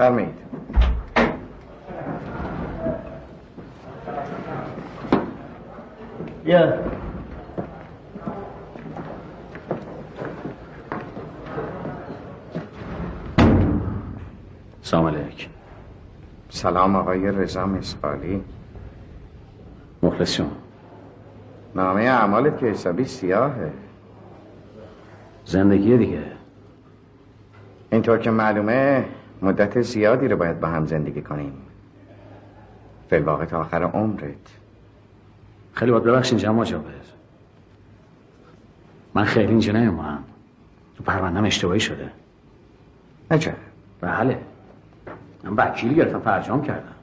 بفرمایید بیا سلام علیک. سلام آقای رضا مسقالی مخلص شما نامه اعمالت که حسابی سیاهه. زندگی دیگه. اینطور که معلومه مدت زیادی رو باید با هم زندگی کنیم. فلواقع تا آخر عمرت. خیلی باید ببخشین جمع جابر من خیلی اینجا نیومدم. تو پروندم اشتباهی شده. عجب. بله. من وکیلی گرفتم فرجام کردم.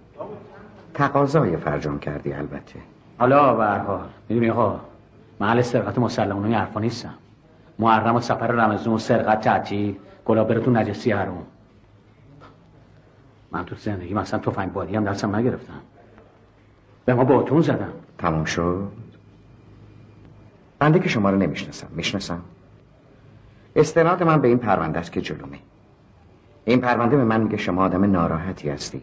تقاضای فرجام کردی البته. حالا به هر حال می‌دونی ها محل سرقت مسلمانه حرفا نیستم. محرم و سفر رمزون و سرقت تعطیل گلابرتون نجسی هرون من تو زندگی مثلا تفنگ بادی هم درسم نگرفتم. به ما باتون زدم. تموم شد؟ بنده که شما رو نمی‌شناسم. می‌شناسم؟ استناد من به این پرونده است که جلومه. این پرونده به من میگه شما آدم ناراحتی هستی.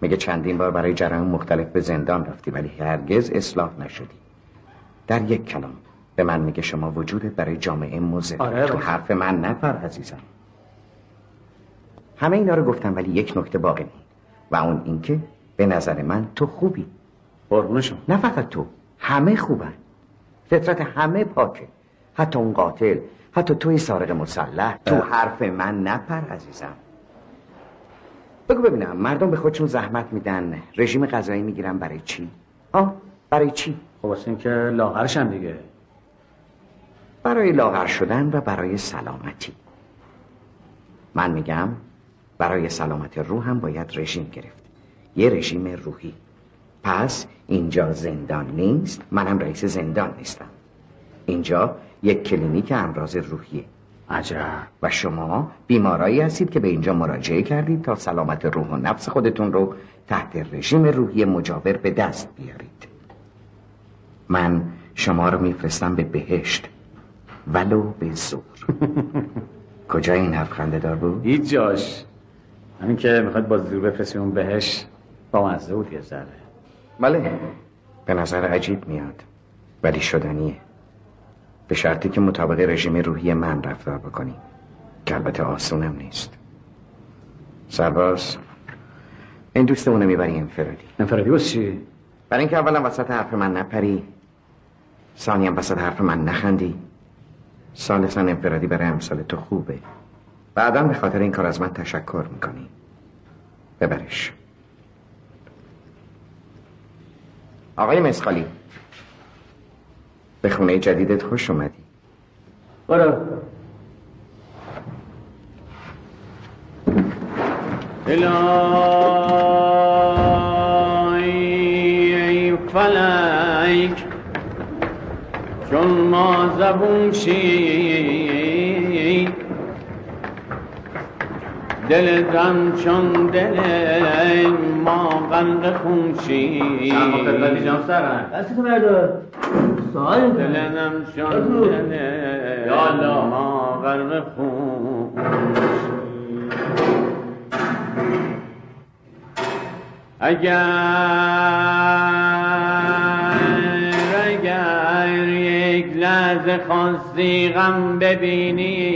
میگه چندین بار برای جرایم مختلف به زندان رفتی ولی هرگز اصلاح نشدی. در یک کلام به من میگه شما وجودت برای جامعه مزه آره تو حرف من نفر عزیزم. همه اینا رو گفتم ولی یک نکته باقی مون و اون اینکه به نظر من تو خوبی. قربون شما نه فقط تو همه خوبن. فطرت همه پاکه. حتی اون قاتل حتی توی سارق مسلح. تو حرف من نپر عزیزم. بگو ببینم مردم به خودشون زحمت میدن رژیم غذایی می‌گیرن برای چی؟ ها؟ برای چی؟ خب واسه اینکه لاغرشن دیگه. برای لاغر شدن و برای سلامتی. من میگم برای سلامت روح هم باید رژیم گرفت. یه رژیم روحی. پس اینجا زندان نیست منم رئیس زندان نیستم. اینجا یک کلینیک امراض روحیه. عجب. و شما بیمارایی هستید که به اینجا مراجعه کردید تا سلامت روح و نفس خودتون رو تحت رژیم روحی مجاور به دست بیارید. من شما رو میفرستم به بهشت ولو به زور. کجا این حرف خنده دار بود؟ هیچ جاش. همین که می‌خواد با زور بفرستی اون بهش با مزه بود یه ذره. بله. به نظر عجیب میاد ولی شدنیه. به شرطی که مطابق رژیم روحی من رفتار بکنی که البته آسونم نیست. سرباز این دوستمونه می‌بری انفرادی انفرادی باز چی؟ برای اینکه اولا وسط حرف من نپری ثانیا وسط حرف من نخندی. ثالثا انفرادی برای امثال تو خوبه. بعدا به خاطر این کار از من تشکر می‌کنی. ببرش. آقای مسخالی به خونه جدیدت خوش اومدی. برو. الهی ای فلک چون ما زبون شی دل دم چون دل ما غرق خون شی دست تو بردار. سوال دلم چون دل ما غرق خون شی اگر اگر یک لحظه خواستی غم ببینی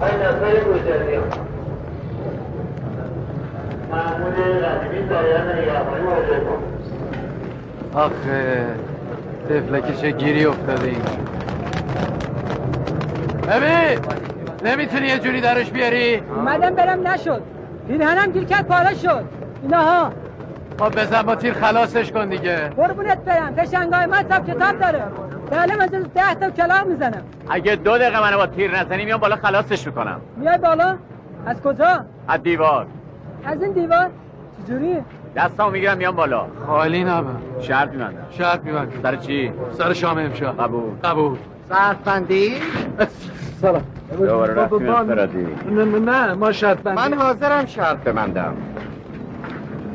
غم سرنگون شی همون شد بیا برو برو دیگه آخه تفلکش گیری افتاده این ببین نمی‌تونی یه جوری درش بیاری؟ اومدم برم نشد. پیرهنم گیر کرد پاره شد. اینها. خب بزن با تیر خلاصش کن دیگه. قربونت برم. پشنگای من سب کتاب داره. بله من جز ده تا کلاق می‌زنم. اگه دو دقیقه منو با تیر نزنی میام بالا خلاصش می‌کنم. میای بالا؟ از کجا؟ از دیوار. از این دیوار؟ چجوری؟ دستامو می‌گیرم میام بالا. خالی نبا شرط میبندم. شرط میبندی سر چی؟ سر شام امشب. قبول. قبول. شرط بندی سلام. دوباره رفتیم انفرادی نه نه ما شرط بندی من حاضرم شرط ببندم.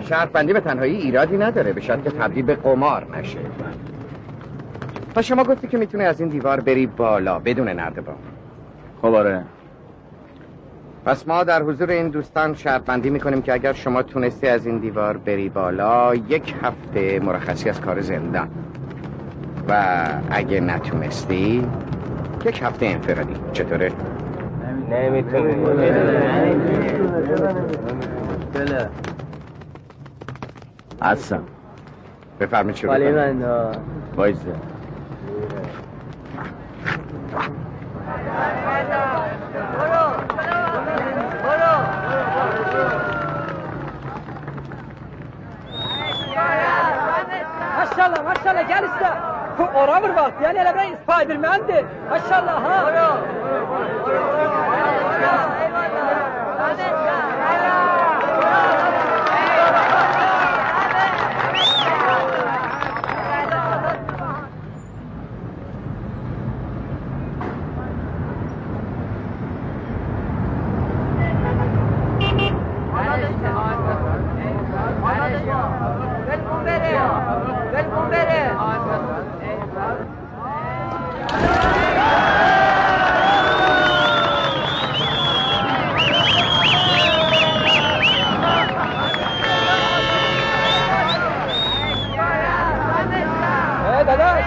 شرط بندی به تنهایی ایرادی نداره. به شرط که تبدیل به قمار نشه. و شما گفتی که می‌تونه از این دیوار بری بالا بدون نردبان خب آره. پس ما در حضور این دوستان شرط بندی می‌کنیم که اگر شما تونستی از این دیوار بری بالا یک هفته مرخصی از کار زندان. و اگه نتونستی یک هفته انفرادی. چطوره؟ هستم بفرمید شروع کنید. وایسه ماشاءالله ماشاءالله جالسة قراب الوقت يعني انا بقى سبايدر مان دي ما شاء الله ها اه داداش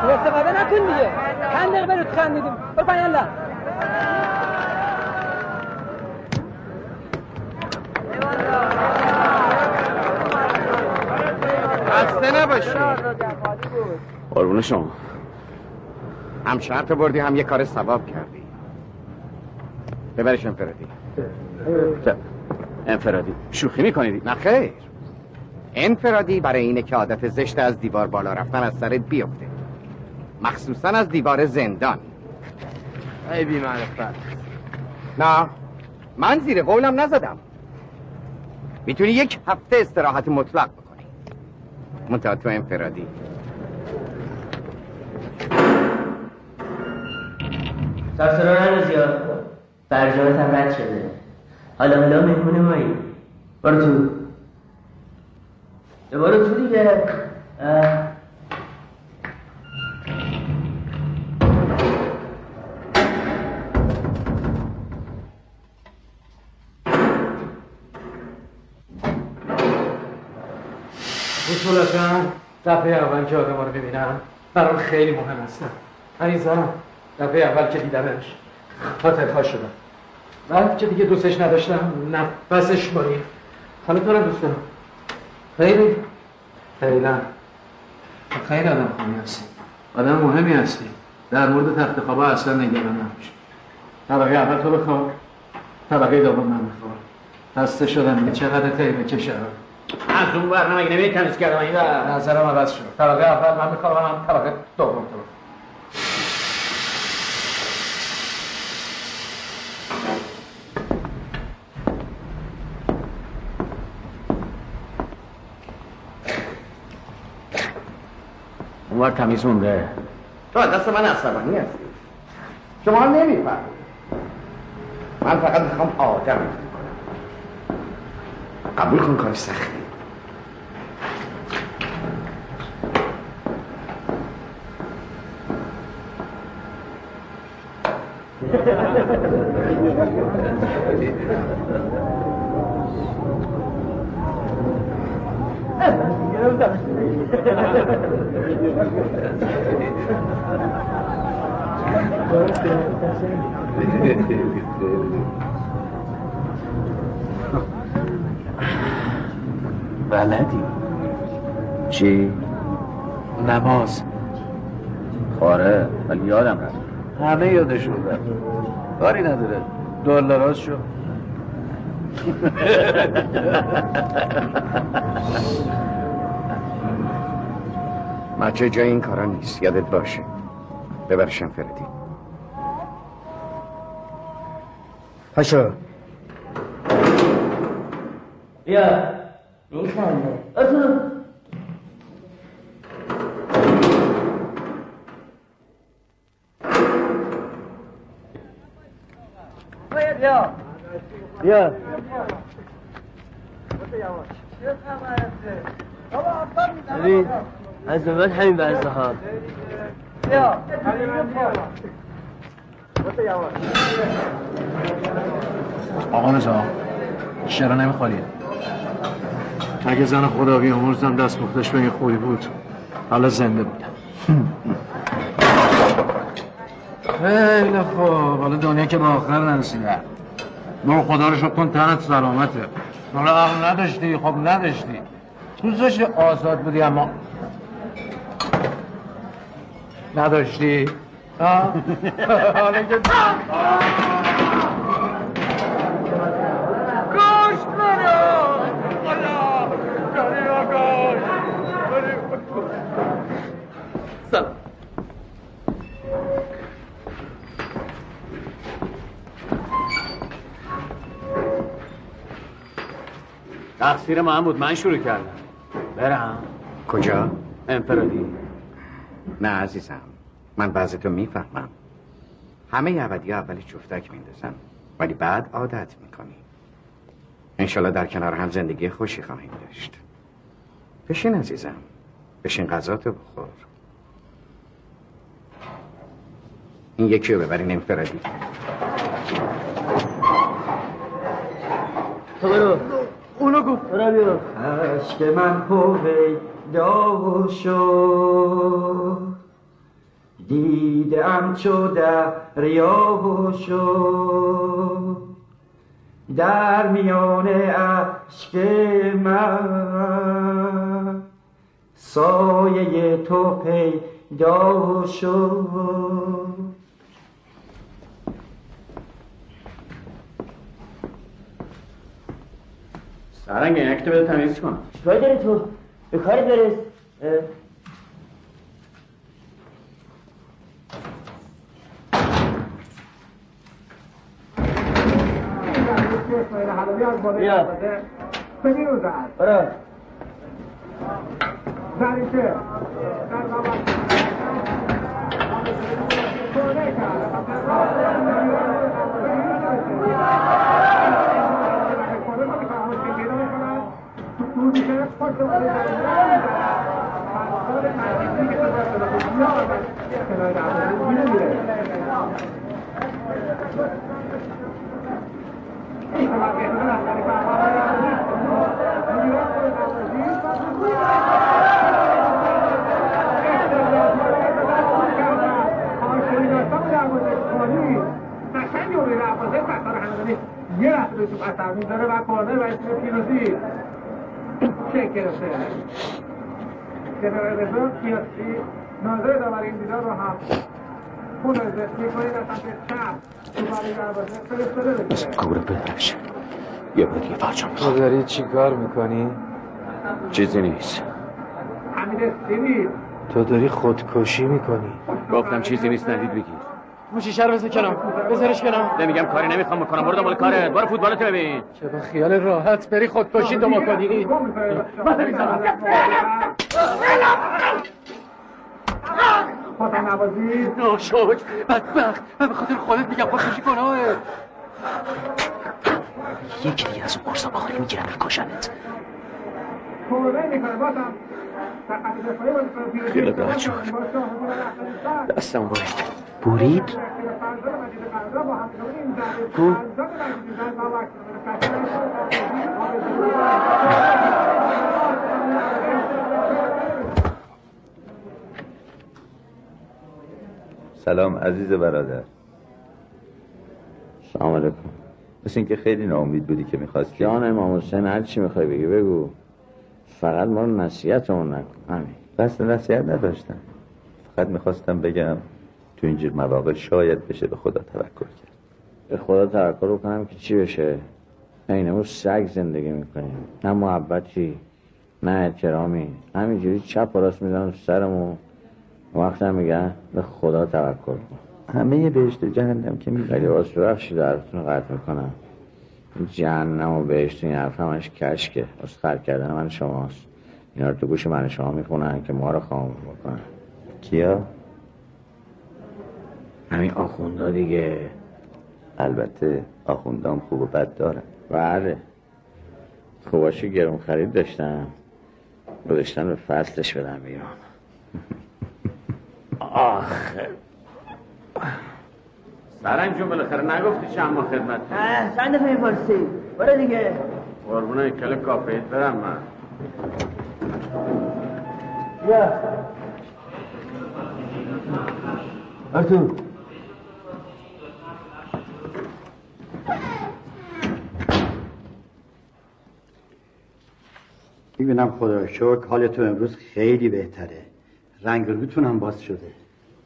سوء استفاده نکن دیگه چند دقیقه برو خندیدیم برو پایین یلا خسته نباشی. قربون شما. هم شرط بردی هم یه کار ثواب کردی. ببرش انفرادی. چه؟ انفرادی. شوخی می‌کنید نه خیر. انفرادی برای اینه که عادت زشت از دیوار بالا رفتن از سرت بیفته. مخصوصا از دیوار زندان. ای بی معرفت نه. من زیر قولم نزدم. می‌تونی یک هفته استراحت مطلق تو انفرادی. سرسرا نرو زیاد. برجامت هم رد شده. حالا حالا مهمون مایی. برو تو. برو تو دیگه. اصولتا دفعه اول که آدم رو ببینم برام خیلی مهم هستم عزیزم دفعه اول که دیدمش. خاطرها شدم. بعد که دیگه دوستش نداشتم نفسش باری حالا تو دوست دارم. خیلی فعلا خیلی آدم خوبی هستی آدم مهمی هستی در مورد تخت خوابا اصلا نگران نباش. طبقه اول تو بخواب. طبقه دوم من بخواب. خسته شدم. چقدر طیبه چه شرم از اون برنامه اگه نمیدی تمیز کردم؟ این نظرم عوض شد. طبقه اول من می‌خوام هم طبقه دوم تو. اون بار تمیز مونده. تو دست من عصبانی هستی. شما نمی‌فهمید من فقط می‌خوام آدم کنم قبول کن کار سختی. بلدی چی؟ نماز. خاره ولی یادم رفت. همه یادشون رفت. کاری نداره. دلاراز شو. بچه جای این کارا نیست. یادت باشه. ببرشم فردی. پاشو. بیا. میخنده اتو بیا. بیا. ببین از بعد همین برزه ها. بیا. آقا رضا شرا نمیخوالیه اگه زن خدا بیامرزم دست مختش به این خوبی بود حالا زنده بودم خیلی خوب. حالا دنیا که به آخر نرسیده. برو خدا رو شکر کن تنت سلامته. حالا عقل نداشتی خب نداشتی. دوست داشتی آزاد بودی اما. نداشتی؟ ها؟ حالا که گوش منو خدا کاری گوش سلام تقصیر من بود. من شروع کردم. برم. کجا؟ انفرادی نه عزیزم. من بعضی تو می‌فهمم. همه ابدی اولی جفتک میندازن ولی بعد عادت می‌کنی. انشالله در کنار هم زندگی خوشی خواهیم داشت. بشین عزیزم. بشین غذاتو بخور. این یکی رو ببرین انفرادی تو برو. اونو گفت. بیا عشق من پیدا شد دیدم چو دریا شد در میان عشق من سایه تو پیدا شد. سرنگ اینک تو بده تمیز کن چیکار داری تو؟ به کاری برس. بیا برو. یه به تو قطر می‌ذاره و کارنر و اسم پیروزی چک گرفته جنرال رضا سیاسی ناظر داوری این دیدار رو هم خون ازت می‌کنید از سمت چپ تو برای دروازه فرستاده بشه کور پدرش یه بار دیگه فرجام تو داری چی کار می‌کنی؟ چیزی نیست حمید استیلی تو داری خودکشی می‌کنی گفتم چیزی نیست ندید بگیر موشیشه رو بذار کنار. بذارش کنار. نمیگم کاری نمی‌خوام بکنم. برو دنبال کارت برو فوتبالتو ببین. که با خیال راحت. بری خودکشی تو کنی خاتم نوازی ناشاج بدبخت. من به خاطر خودت میگم خودکشی گناهه یکی دیگه از اون قرصا بخوری می‌گیرن میکشنت باید خیلی راحت شد. دستم برید سلام عزیز برادر. سلام علیکم. مثل اینکه خیلی ناامید بودی که می‌خواستی. جان امام حسین هر چی می‌خوای بگی بگو. فقط ما رو نصیحتمون نکن. همین قصد نصیحت نداشتم. فقط می‌خواستم بگم تو اینجور مواقع شاید بشه به خدا توکل کرد. به خدا توکل کنم که چی بشه؟ اینمون سگ زندگی می‌کنیم. نه محبتی نه احترامی. همینجوری چپ و راست می‌زنم سرمون. وقتا میگن به خدا توکل کن. همه بهشت جهنم که خیلی میگه واسه بخشی درتون رو قطع می‌کنم. جهنم و بهشت این حرف همش کشکه. خرد کردن من شماست. اینا رو تو گوش من شما می‌خونن که ما رو خاموش بکنن. کیا؟ همین آخوندا دیگه. البته آخوندام خوب و بد دارن. بله. خوباشی گرون خرید داشتم. گذاشتن به فصلش بدم بیرون. آخه. سرنگ جون بالاخره نگفتی چند ماه خدمت اه، چند دفعه می‌پرسی؟ برو دیگه. قربونه کل کافیت برم من. آرتور می‌بینم خدا شکر حال تو امروز خیلی بهتره. رنگ روتون هم باز شده.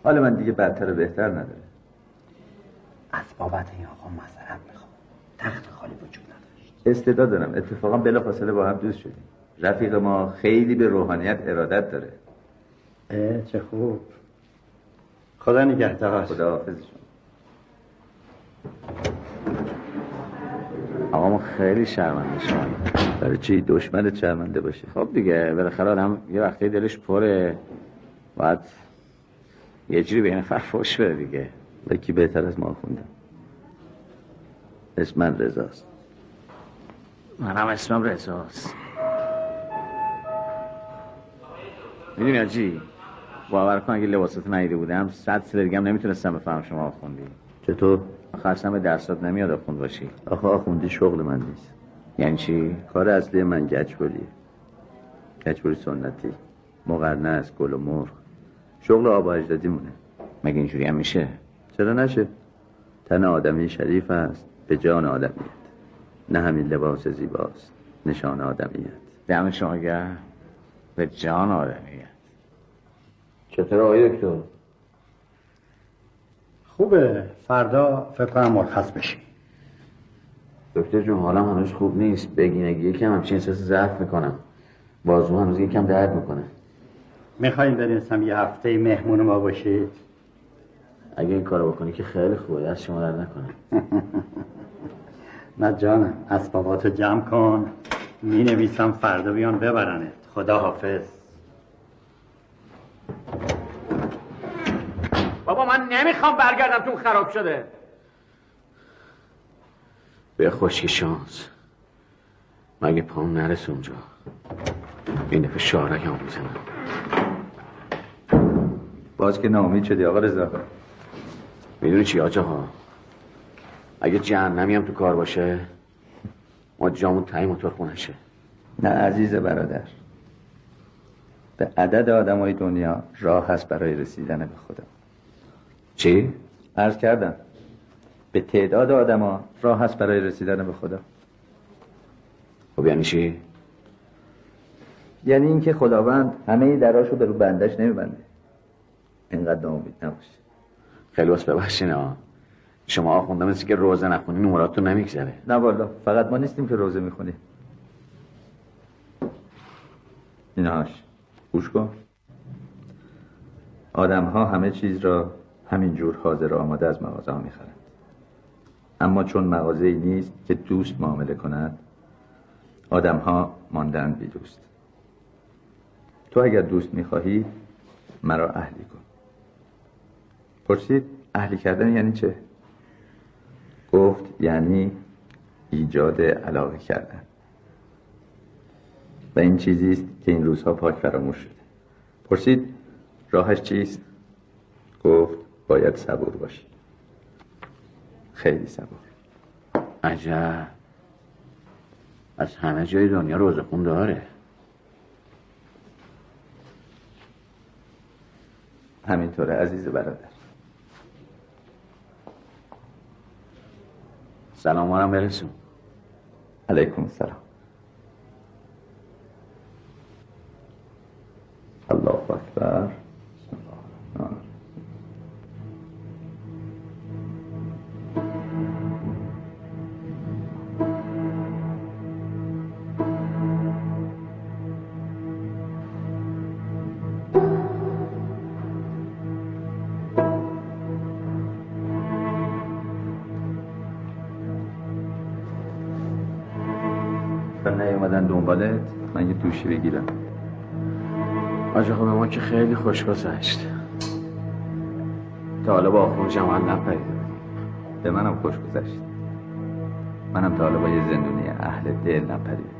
حال من دیگه بدتر و بهتر نداره. از بابت این آقا معذرت می‌خوام. تخت خالی وجود نداشت. استعداد دارم. اتفاقا بلافاصله با هم دوست شدیم. رفیق ما خیلی به روحانیت ارادت داره. اه چه خوب. خدا نگهدار. خدا حافظ شما. آقا ما خیلی شرمنده شما. برای چی دشمنت شرمنده باشه خب دیگه بالاخره آدم یه وقتی دلش پره باید یه جوری به این نفر فوش بده دیگه. یکی بهتر از ما خوندم اسم من رضاست. منم اسمم رزاست می‌دونی آجی باور کن اگه لباسات ندیده بودم صد سال دیگه هم نمی‌تونستم بفهم شما آخوندی چطور؟ به دستات نمیاد آخوند باشی. آخه آخوندی شغل من نیست. یعنی چی؟ کار اصلی من گچبریه گچبری سنتی. مقرنه است گل و مرغ. شغل آبا اجدادی مونه مگه اینجوری هم میشه؟ چرا نشه؟ تن آدمی شریف است به جان آدمیت. نه همین لباس زیباست نشان آدمیت. دم شما به جان آدمیت. چطور آقای دکتر؟ خوبه فردا فکر کنم مرخص بشی دکتر جون حالم هنوز خوب نیست. بگینگی یکم همچین احساس ضعف می‌کنم. بازو هنوز یکم درد می‌کنه. می‌خوایم برسم یه هفته مهمون ما باشید. اگه این کارو بکنی که خیلی خوبه. دست شما درد نکنه. نه جانم اسباباتو جمع کن. می نویسم فردا بیان ببرنت. خدا حافظ بابا من نمی‌خوام برگردم تو خراب شده. به خشکی شانس. مگه پام نرسه اونجا؟ این دفعه شارک هم می‌زنم. باز که ناامید شدی آقا رضا. می‌دونی چی آجا ها؟ اگه جهنمی هم تو کار باشه ما جامون تایی موتور خونشه نه عزیز برادر. به عدد آدمای دنیا راه هست برای رسیدن به خدا. چی؟ عرض کردم. به تعداد آدما راه هست برای رسیدن به خدا. خب یعنی چی؟ یعنی اینکه خداوند همه دراشو به رو بندش نمیبنده. اینقدر ناامید نباشه. خیلی بس ببخشین ها شما آخونده مثل که روزه نخونین نمراتون نمیگذره. نه والا فقط ما نیستیم که روزه می‌خونیم. اینهاش گوش کن. آدم ها همه چیز را همین جور حاضر آماده از مغازه ها می‌خرند. اما چون مغازه ای نیست که دوست معامله کند آدم ها ماندن بی دوست. تو اگر دوست می‌خواهی مرا اهلی کن. پرسید اهلی کردن یعنی چه؟ گفت یعنی ایجاد علاقه کردن. و این چیزی است که این روزها پاک فراموش شده. پرسید راهش چیست؟ گفت باید صبور باشی. خیلی صبور. عجب. از همه جای دنیا روزه خون داره. همینطوره عزیز برادر. سلام هم برسون. علیکم السلام. الله اکبر. نیومدن دنبالت من یه دوشی بگیرم. آج آقا به ما که خیلی خوش گذشت تا حالا با خروج عمل نپریده به منم خوش گذشت. منم تا حالا با یه زندونی اهل دل نپریده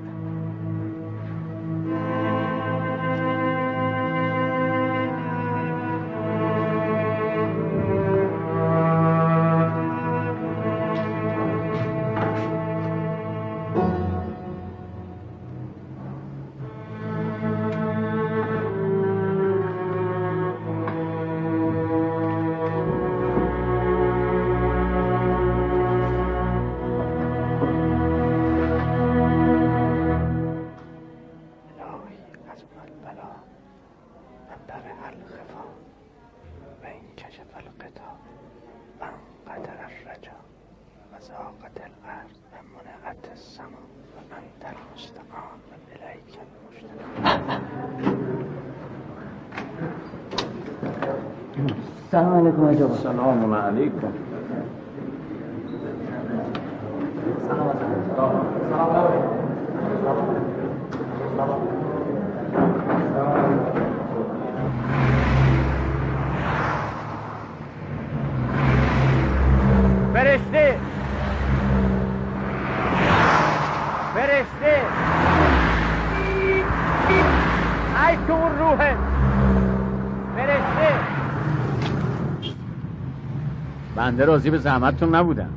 بنده راضی به زحمتتون نبودم.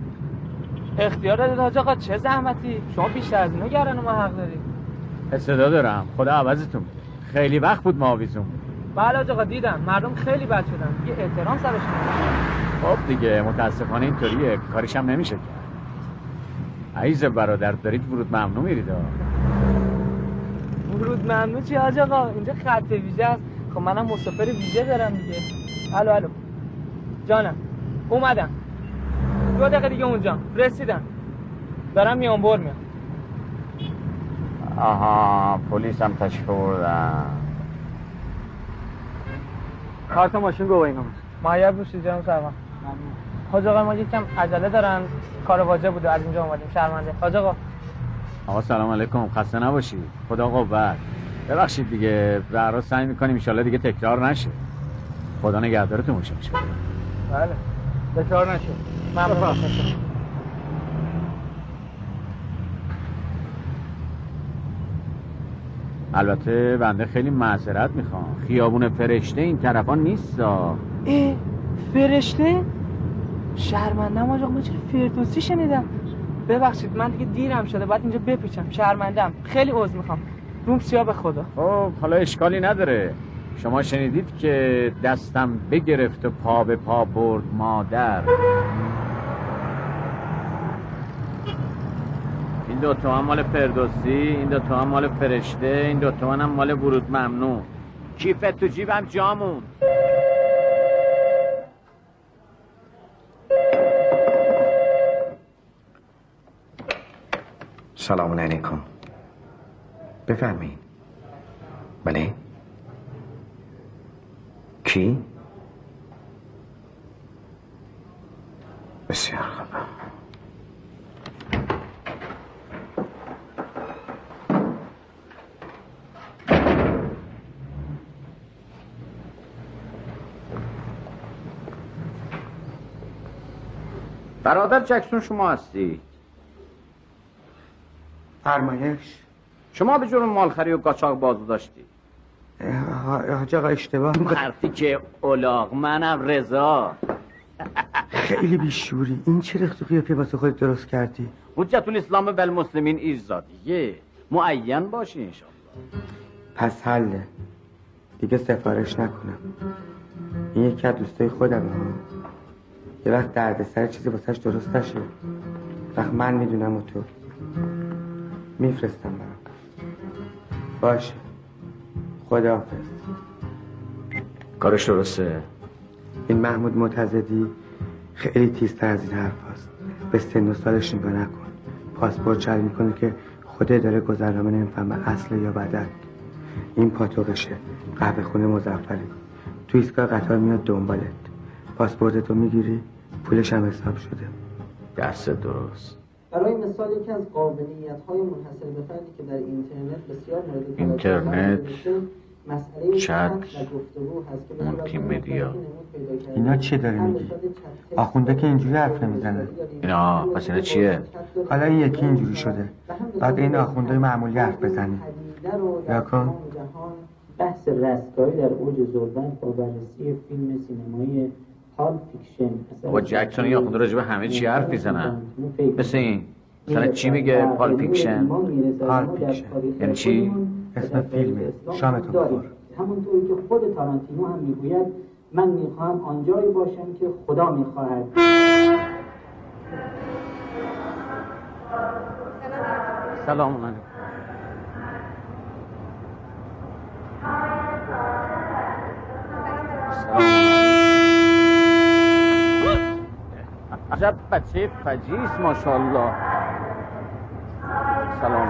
اختیار دادید حاج آقا چه زحمتی؟ شما بیشتر از اینو گردن ما حق دارید. استعدا دارم. خدا عوضتون. خیلی وقت بود ما آویزون. بود بله حاج آقا دیدم. مردم خیلی بد شدن. یه احترام سرشون خب دیگه متاسفانه اینطوریه. کارش هم نمیشه کرد عیز برادر دارید ورود ممنوع میرید ها. ورود ممنوع چی حاج آقا؟ اینجا خط ویژه است. خب منم مسافر ویژه دارم دیگه. الو الو. جانم. اومدم دو دقیقه دیگه اونجا. رسیدم دارم میام بر میام آها پلیس هم تشریف بردن. کارت ماشین گوه اینا معیب باشید جناب سرمان حاج آقا ما یکم عجله دارن. کار واجب بوده. از اینجا اومدیم. شرمنده. حاج آقا. آقا سلام علیکم. خسته نباشید خدا قوت. ببخشید دیگه. برا سعی می‌کنیم ان دیگه تکرار نشه. خدا نگهدارتون باشه. میشه بله. بکار نشد. ممنون. البته بنده خیلی معذرت می‌خوام. خیابون فرشته این طرفا نیست اه فرشته؟ شرمندم آقا من چرا فردوسی شنیدم؟ ببخشید من دیگه دیرم شده باید اینجا بپیچم. شرمندم خیلی عذر می‌خوام. روم سیاه به خدا. خب حالا اشکالی نداره. شما شنیدید که دستم بگرفت و پا به پا برد مادر. این دو تومن مال فردوسی این دو تومن مال فرشته این دو تومن هم مال ورود ممنوع. کیفت تو جیبم جامون. سلام علیکم. بفرمایید. بله؟ کی؟ بسیار خوب. برادر جکسون شما هستی؟ فرمایش. شما به جرم مالخری و قاچاق بازو داشتی حاج آقا اشتباه. حرفی که اولاغ منم رضا. خیلی بیشوری. این چه رخت و قیافه واسه خودت درست کردی؟ حجت الاسلام و المسلمین ایزادیه معین باشی انشالله پس حله دیگه سفارش نکنم. این یکی از دوستای خودم ها. یه وقت دردسر چیزی واسهش درست نشه. وقت من می‌دونم و تو. میفرستم برام باشه. خداحافظ. کارش درسته؟ این محمود متزدی خیلی تیزتر از این حرف هست به سن و سالش نگاه نکن. پاسپورت جعل می‌کنه که خوده داره گذرنامه نمی‌فهمه اصل یا بدل این پاتوقشه. قهوه خونه مزفری تو ایستگاه قطار میاد دنبالت. پاسپورتتو می‌گیری پولش هم حساب شده. دست درست. برای مثال یکی از قابلیت های منحصر به فردی که در اینترنت بسیار مورد توجه اینترنت، قرار گرفته، مسئله چت، مولتی مدیا. اینا چی داری میگی؟ آخونده که اینجوری حرف نمی‌زنه. اینا پس اینا چیه؟ حالا این یکی اینجوری شده. بعد این آخونده معمولی حرف بزنی یا کن بحث رستگاری در اوج زلبن با بررسی فیلم سینمایی پال فیکشن. بابا جکسون یا خود راجع به همه چی حرف می‌زنن. مثل این. مثلا چی میگه پال فیکشن پال فیکشن یعنی چی؟ اسم فیلمه شامتون بخور همونطوری که خود تارانتینو هم می‌گوید من می‌خواهم آنجایی باشم که خدا می‌خواهد. سلام علیکم. عجب بچه فجیست ماشاءالله. سلام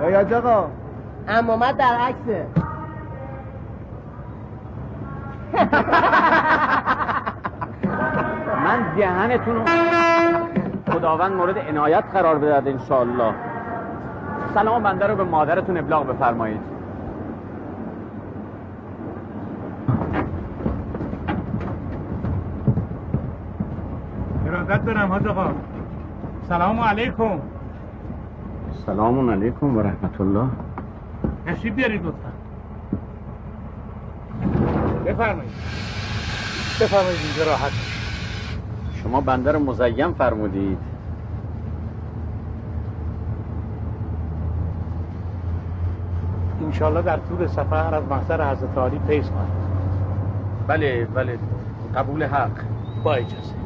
علیکم. یا آقا. امامت در عکسه من دهنتون خداوند مورد عنایت قرار بده انشاءالله. سلام بنده رو به مادرتون ابلاغ بفرمایید. ارادت دارم حاج آقا. سلام علیکم. سلام علیکم و رحمت الله. تشریف بیارید لطفا. بفرمایید. بفرمایید اینجا راحت شما بنده رو مزیم فرمودید. انشالله در طول سفر از محضر حضرت عالی فیض خواهد. بله بله. قبول حق. با اجازه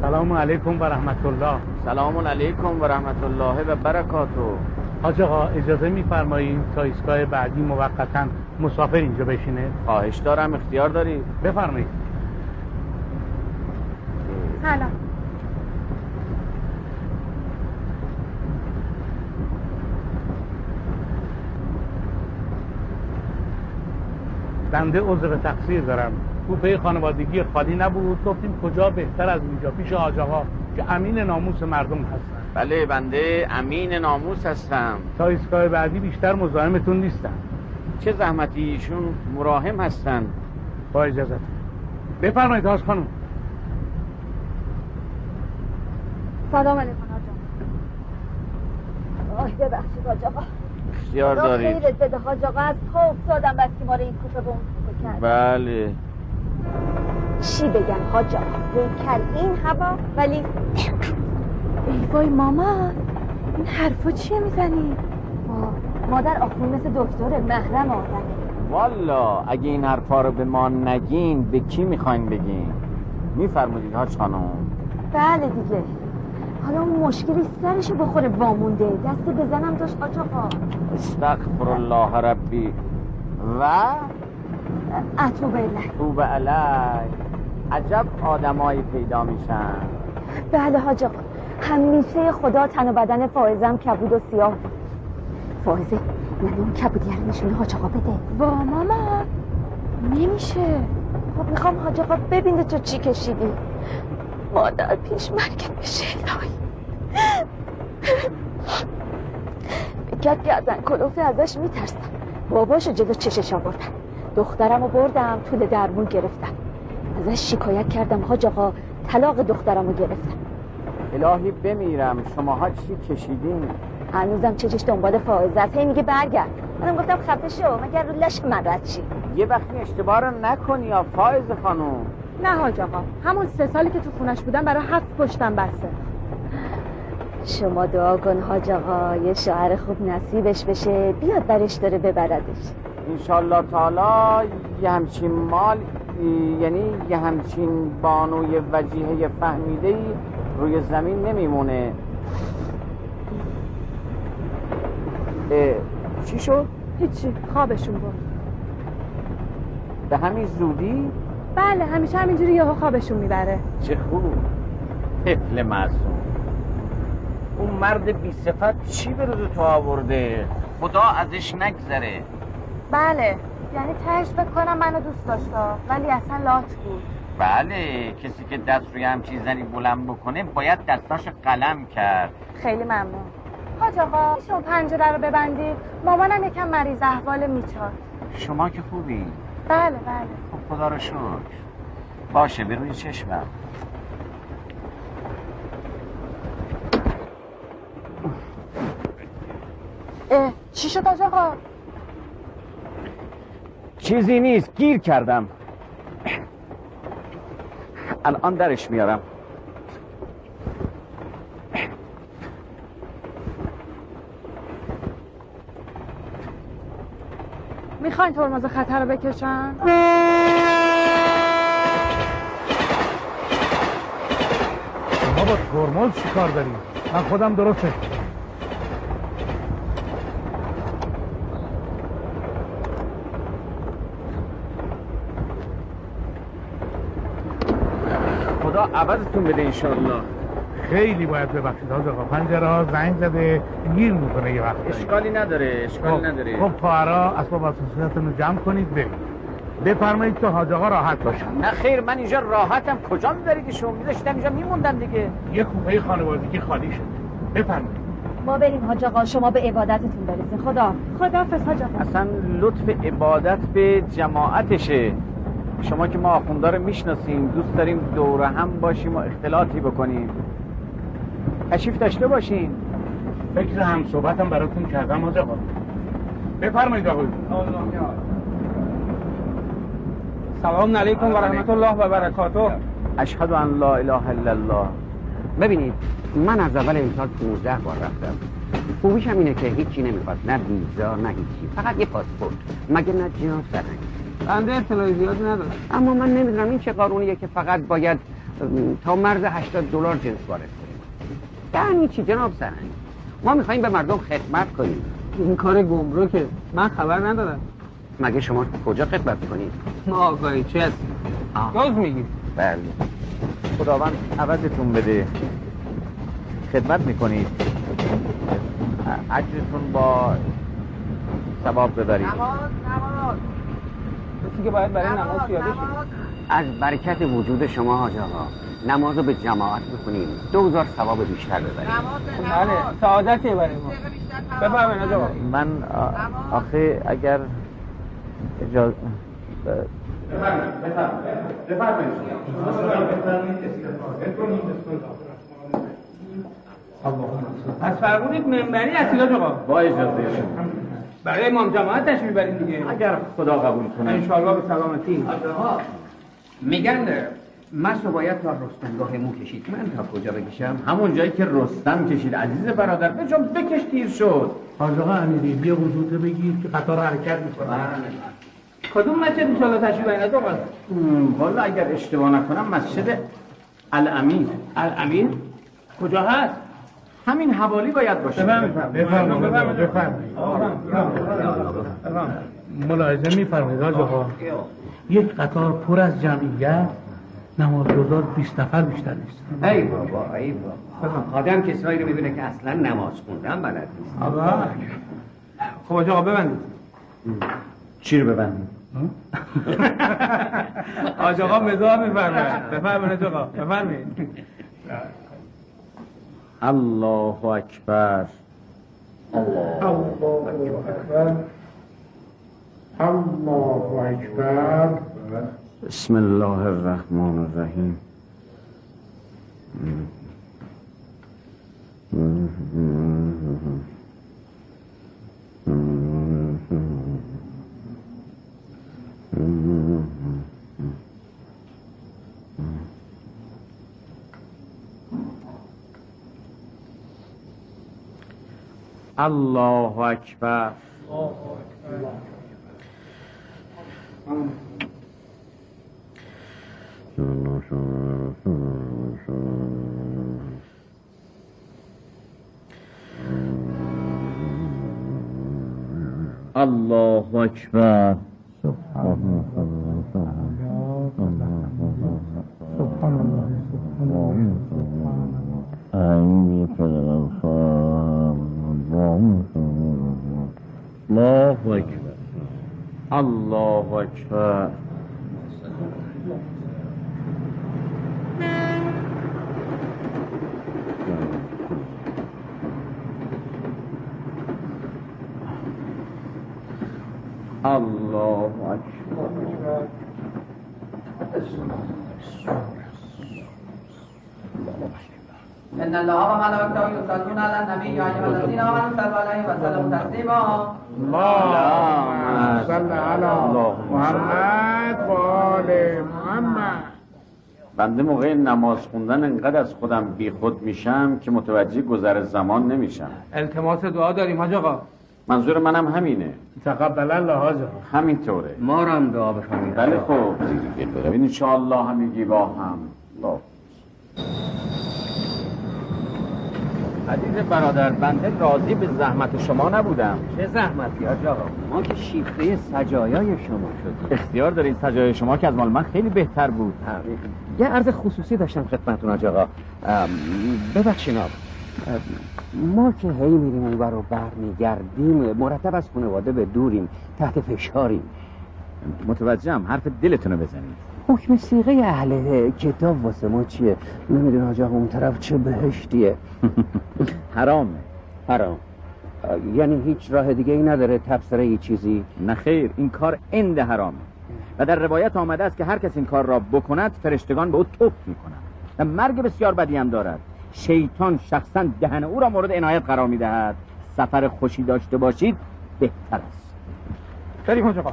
سلام علیکم و رحمت الله. سلام علیکم و رحمت الله و برکاته. حاج آقا اجازه میفرمایید تا ایستگاه بعدی موقتا مسافر اینجا بشینه؟ خواهش دارم اختیار دارید. بفرمایید. بنده عذر تقصیر دارم. کوپه خانوادگی خالی نبود. گفتیم کجا بهتر از اینجا پیش آقا که امین ناموس مردم هستن بله بنده امین ناموس هستم. تا ایستگاه بعدی بیشتر مزاحمتون نیستم. چه زحمتی؟ ایشون مراهم هستن. با اجازت. بفرمایید حاج خانم. سلام علیکم آقا. آه ببخشید حاج آقا. اختیار دارید. خیرت بده حاج آقا از پا افتادم بس که ما رو این کوپه به اون کوپه کرد. بله. چی بگم حاج آقا پیکر این هوا ولی ای وای ماما این حرفا چیه می‌زنی؟ مادر آخون مثل دکتر محرم آدم. والا اگه این حرفا رو به ما نگین به کی می‌خواین بگین؟ میفرمودید حاج خانم. بله دیگه. حالا اون مشکلی سرشو بخوره وامونده دست بزنم داشت حاج آقا استغفر الله ربی. و اتوب الله توب علی عجب آدمایی پیدا میشن. بله حاج آقا. همیشه خدا تن و بدن فائزم کبود و سیاه. بود. فائزه من اون کبودی رو نشونه حاج آقا بده. وا ماما نمیشه. خب می‌خوام حاج آقا ببینه تو چی کشیدی. مادر پیش مرگت بشه الهی فکر گردن کلوفه ازش میترسم. باباشو جلو چشش آوردم. دخترمو بردم طول درمون گرفتم. ازش شکایت کردم حاج آقا طلاق دخترمو گرفتم. الهی بمیرم شماها چی کشیدین؟ هنوزم چشش دنبال فائزه است. هی میگه برگرد. منم گفتم خفه شو مگر رو لش من رد چی یه وقتی اشتباه رو نکنی یا فایز خانم نه حاج آقا همون سه سالی که تو خونش بودم برای هفت پشتم بسته شما دعا کن حاج آقا یه شوهر خوب نصیبش بشه بیاد برش داره ببردش انشالله تعالی یه همچین مال یعنی یه همچین بانوی وجیه فهمیده ای روی زمین نمیمونه چی شد؟ هیچی خوابشون بود به همین زودی؟ بله همیشه همینجوری یهو خوابشون می‌بره. چه خوب طفل معصوم. اون مرد بی صفت چی به روز تو آورده؟ خدا ازش نگذره. بله یعنی تهش فکر کنم منو دوست داشته ولی اصلا لات بود. بله کسی که دست روی همچین زنی بلند بکنه باید دستاش قلم کرد. خیلی ممنون. حاج آقا میشه اون پنجره رو ببندید مامانم یکم مریض احوال میچاد شما که خوبی؟ بله بله. خب خدا رو شکر. باشه به روی چشمم. اه چی شد آقا؟ چیزی نیست گیر کردم. الان درش میارم. می‌خواین ترمز خطر رو بکشن؟ ما با ترمز چی کار داریم؟ من خودم درسته. خدا عوضتون بده انشالله خیلی باید ببخشید حاج آقا. پنجره ها زنگ زده گیر می‌کنه یه وقت. اشکالی نداره اشکالی نداره. خب پارا اسباب اساسیتون رو جمع کنید برید بفرمایید که حاج آقا راحت باشن نه خیر من اینجا راحتم. کجا میبریدشون میذاشتم اینجا میموندم دیگه. یه کوپه خانوادگی خالی شد. بفرمایید. ما بریم حاج آقا شما به عبادتتون برسین خدا خدا حافظ حاج آقا. اصلا لطف عبادت به جماعتشه. شما که ما آخونده رو می‌شناسیم دوست داریم دوره هم باشیم و اختلاطی بکنیم. تشریف داشته باشین. فکر هم صحبتم براتون کردم آقا بفرمایید آقای. سلام علیکم و رحمت الله و برکاته. اشهد ان لا اله الا الله. ببینید من از اول امسال 15 بار رفتم. خوبیش هم اینه که هیچی نمی‌خواد نه ویزا نه هیچی. فقط یه پاسپورت. مگه نه جناب سرنگ بنده اطلاعی زیادی ندارم. اما من نمی‌دونم این چه قانونیه که فقط باید تا مرز 80 دلار جنس وارد یعنی چی جناب سرنگ؟ ما می‌خوایم به مردم خدمت کنیم. این کار گمرکه من خبر ندارم. مگه شما کجا خدمت کنید ما آگاهی چه هستی گاز میگی بله. خداوند عوضتون بده. خدمت می‌کنید. اجرتون با ثواب ببرید. کسی که باید برای نماز پیاده شد از برکت وجود شما حاج آقا. نماز رو به جماعت بکنیم دوزار ثواب بیشتر ببریم. بله سعادته برای ما. آقا. من آخه اگر اجازه پس فرمودید منبری هستی آقا. با اجازه. برای امام جماعت تشریف بریم دیگه. اگر خدا قبول کنه. انشاءالله به سلامتی. میگن مس رو باید تا رستنگاه مو کشید. من تا کجا بکشم؟ همون جایی که رستم کشید. عزیز برادر به جا بکش تیر شد. حاج آقا امیری یه حضور بگید که قطار حرکت می‌کنه. کدوم مسجد انشاءالله تشریف برین حاج آقا والا اگر اشتباه نکنم مسجد الامیر الامیر کجا هست؟ همین حوالی باید باشه. بفرمایید بفرمایید ملاحظه میفرمایید آقا. یک قطار پر از جمعیت نمازگزار 20 نفر بیشتر نیست. ای بابا ای بابا. آدم کسایی رو می‌بینه که اصلا نماز خوندن بلد نیست. آقا خب حاج آقا ببندید. چی رو ببندیم؟ حاج آقا مزاح میفرمایید بفرمایید حاج آقا بفرمایید. الله اکبر. الله اکبر. بسم الله الرحمن الرحیم. الله اکبر. الله اکبر. الله اکبر الله اکبر الله اکبر. ان الله وملائكته يصلون على النبي يا ايها الذين امنوا صلوا عليه وسلموا تسليما اللهم صل على محمد و آل محمد. بنده موقع نماز خوندن انقدر از خودم بی خود میشم که متوجه گذر زمان نمیشم. التماس دعا داریم حاج آقا. منظور منم همینه. تقبل الله حاج همینطوره. ما رو هم دعا بفرمایید بله خب. زیر گل بروید. انشاءالله همگی با هم. الله عزیز برادر بنده راضی به زحمت شما نبودم. چه زحمتی حاج آقا؟ ما که شیفته سجایای شما شدیم. اختیار دارین سجای شما که از مال من خیلی بهتر بود. یه عرض خصوصی داشتم خدمتتون حاج آقا. ببخشین آب ام، ما که هی میریم اونور رو برمیگردیم مرتب از خانواده به دوریم تحت فشاریم. متوجهم. حرف دلتون رو بزنید. حکم سیغه اهل کتاب واسه ما چیه؟ نمیدون آقا اون طرف چه بهشتیه. حرامه. حرام. یعنی هیچ راه دیگه ای نداره تبصره ای چیزی؟ نه خیر این کار اند حرامه. و در روایت آمده است که هر کس این کار را بکند فرشتگان به او توف می‌کنند. و مرگ بسیار بدی هم دارد. شیطان شخصا دهن او را مورد عنایت قرار می‌دهد. سفر خوشی داشته باشید بهتر است. بریم آقا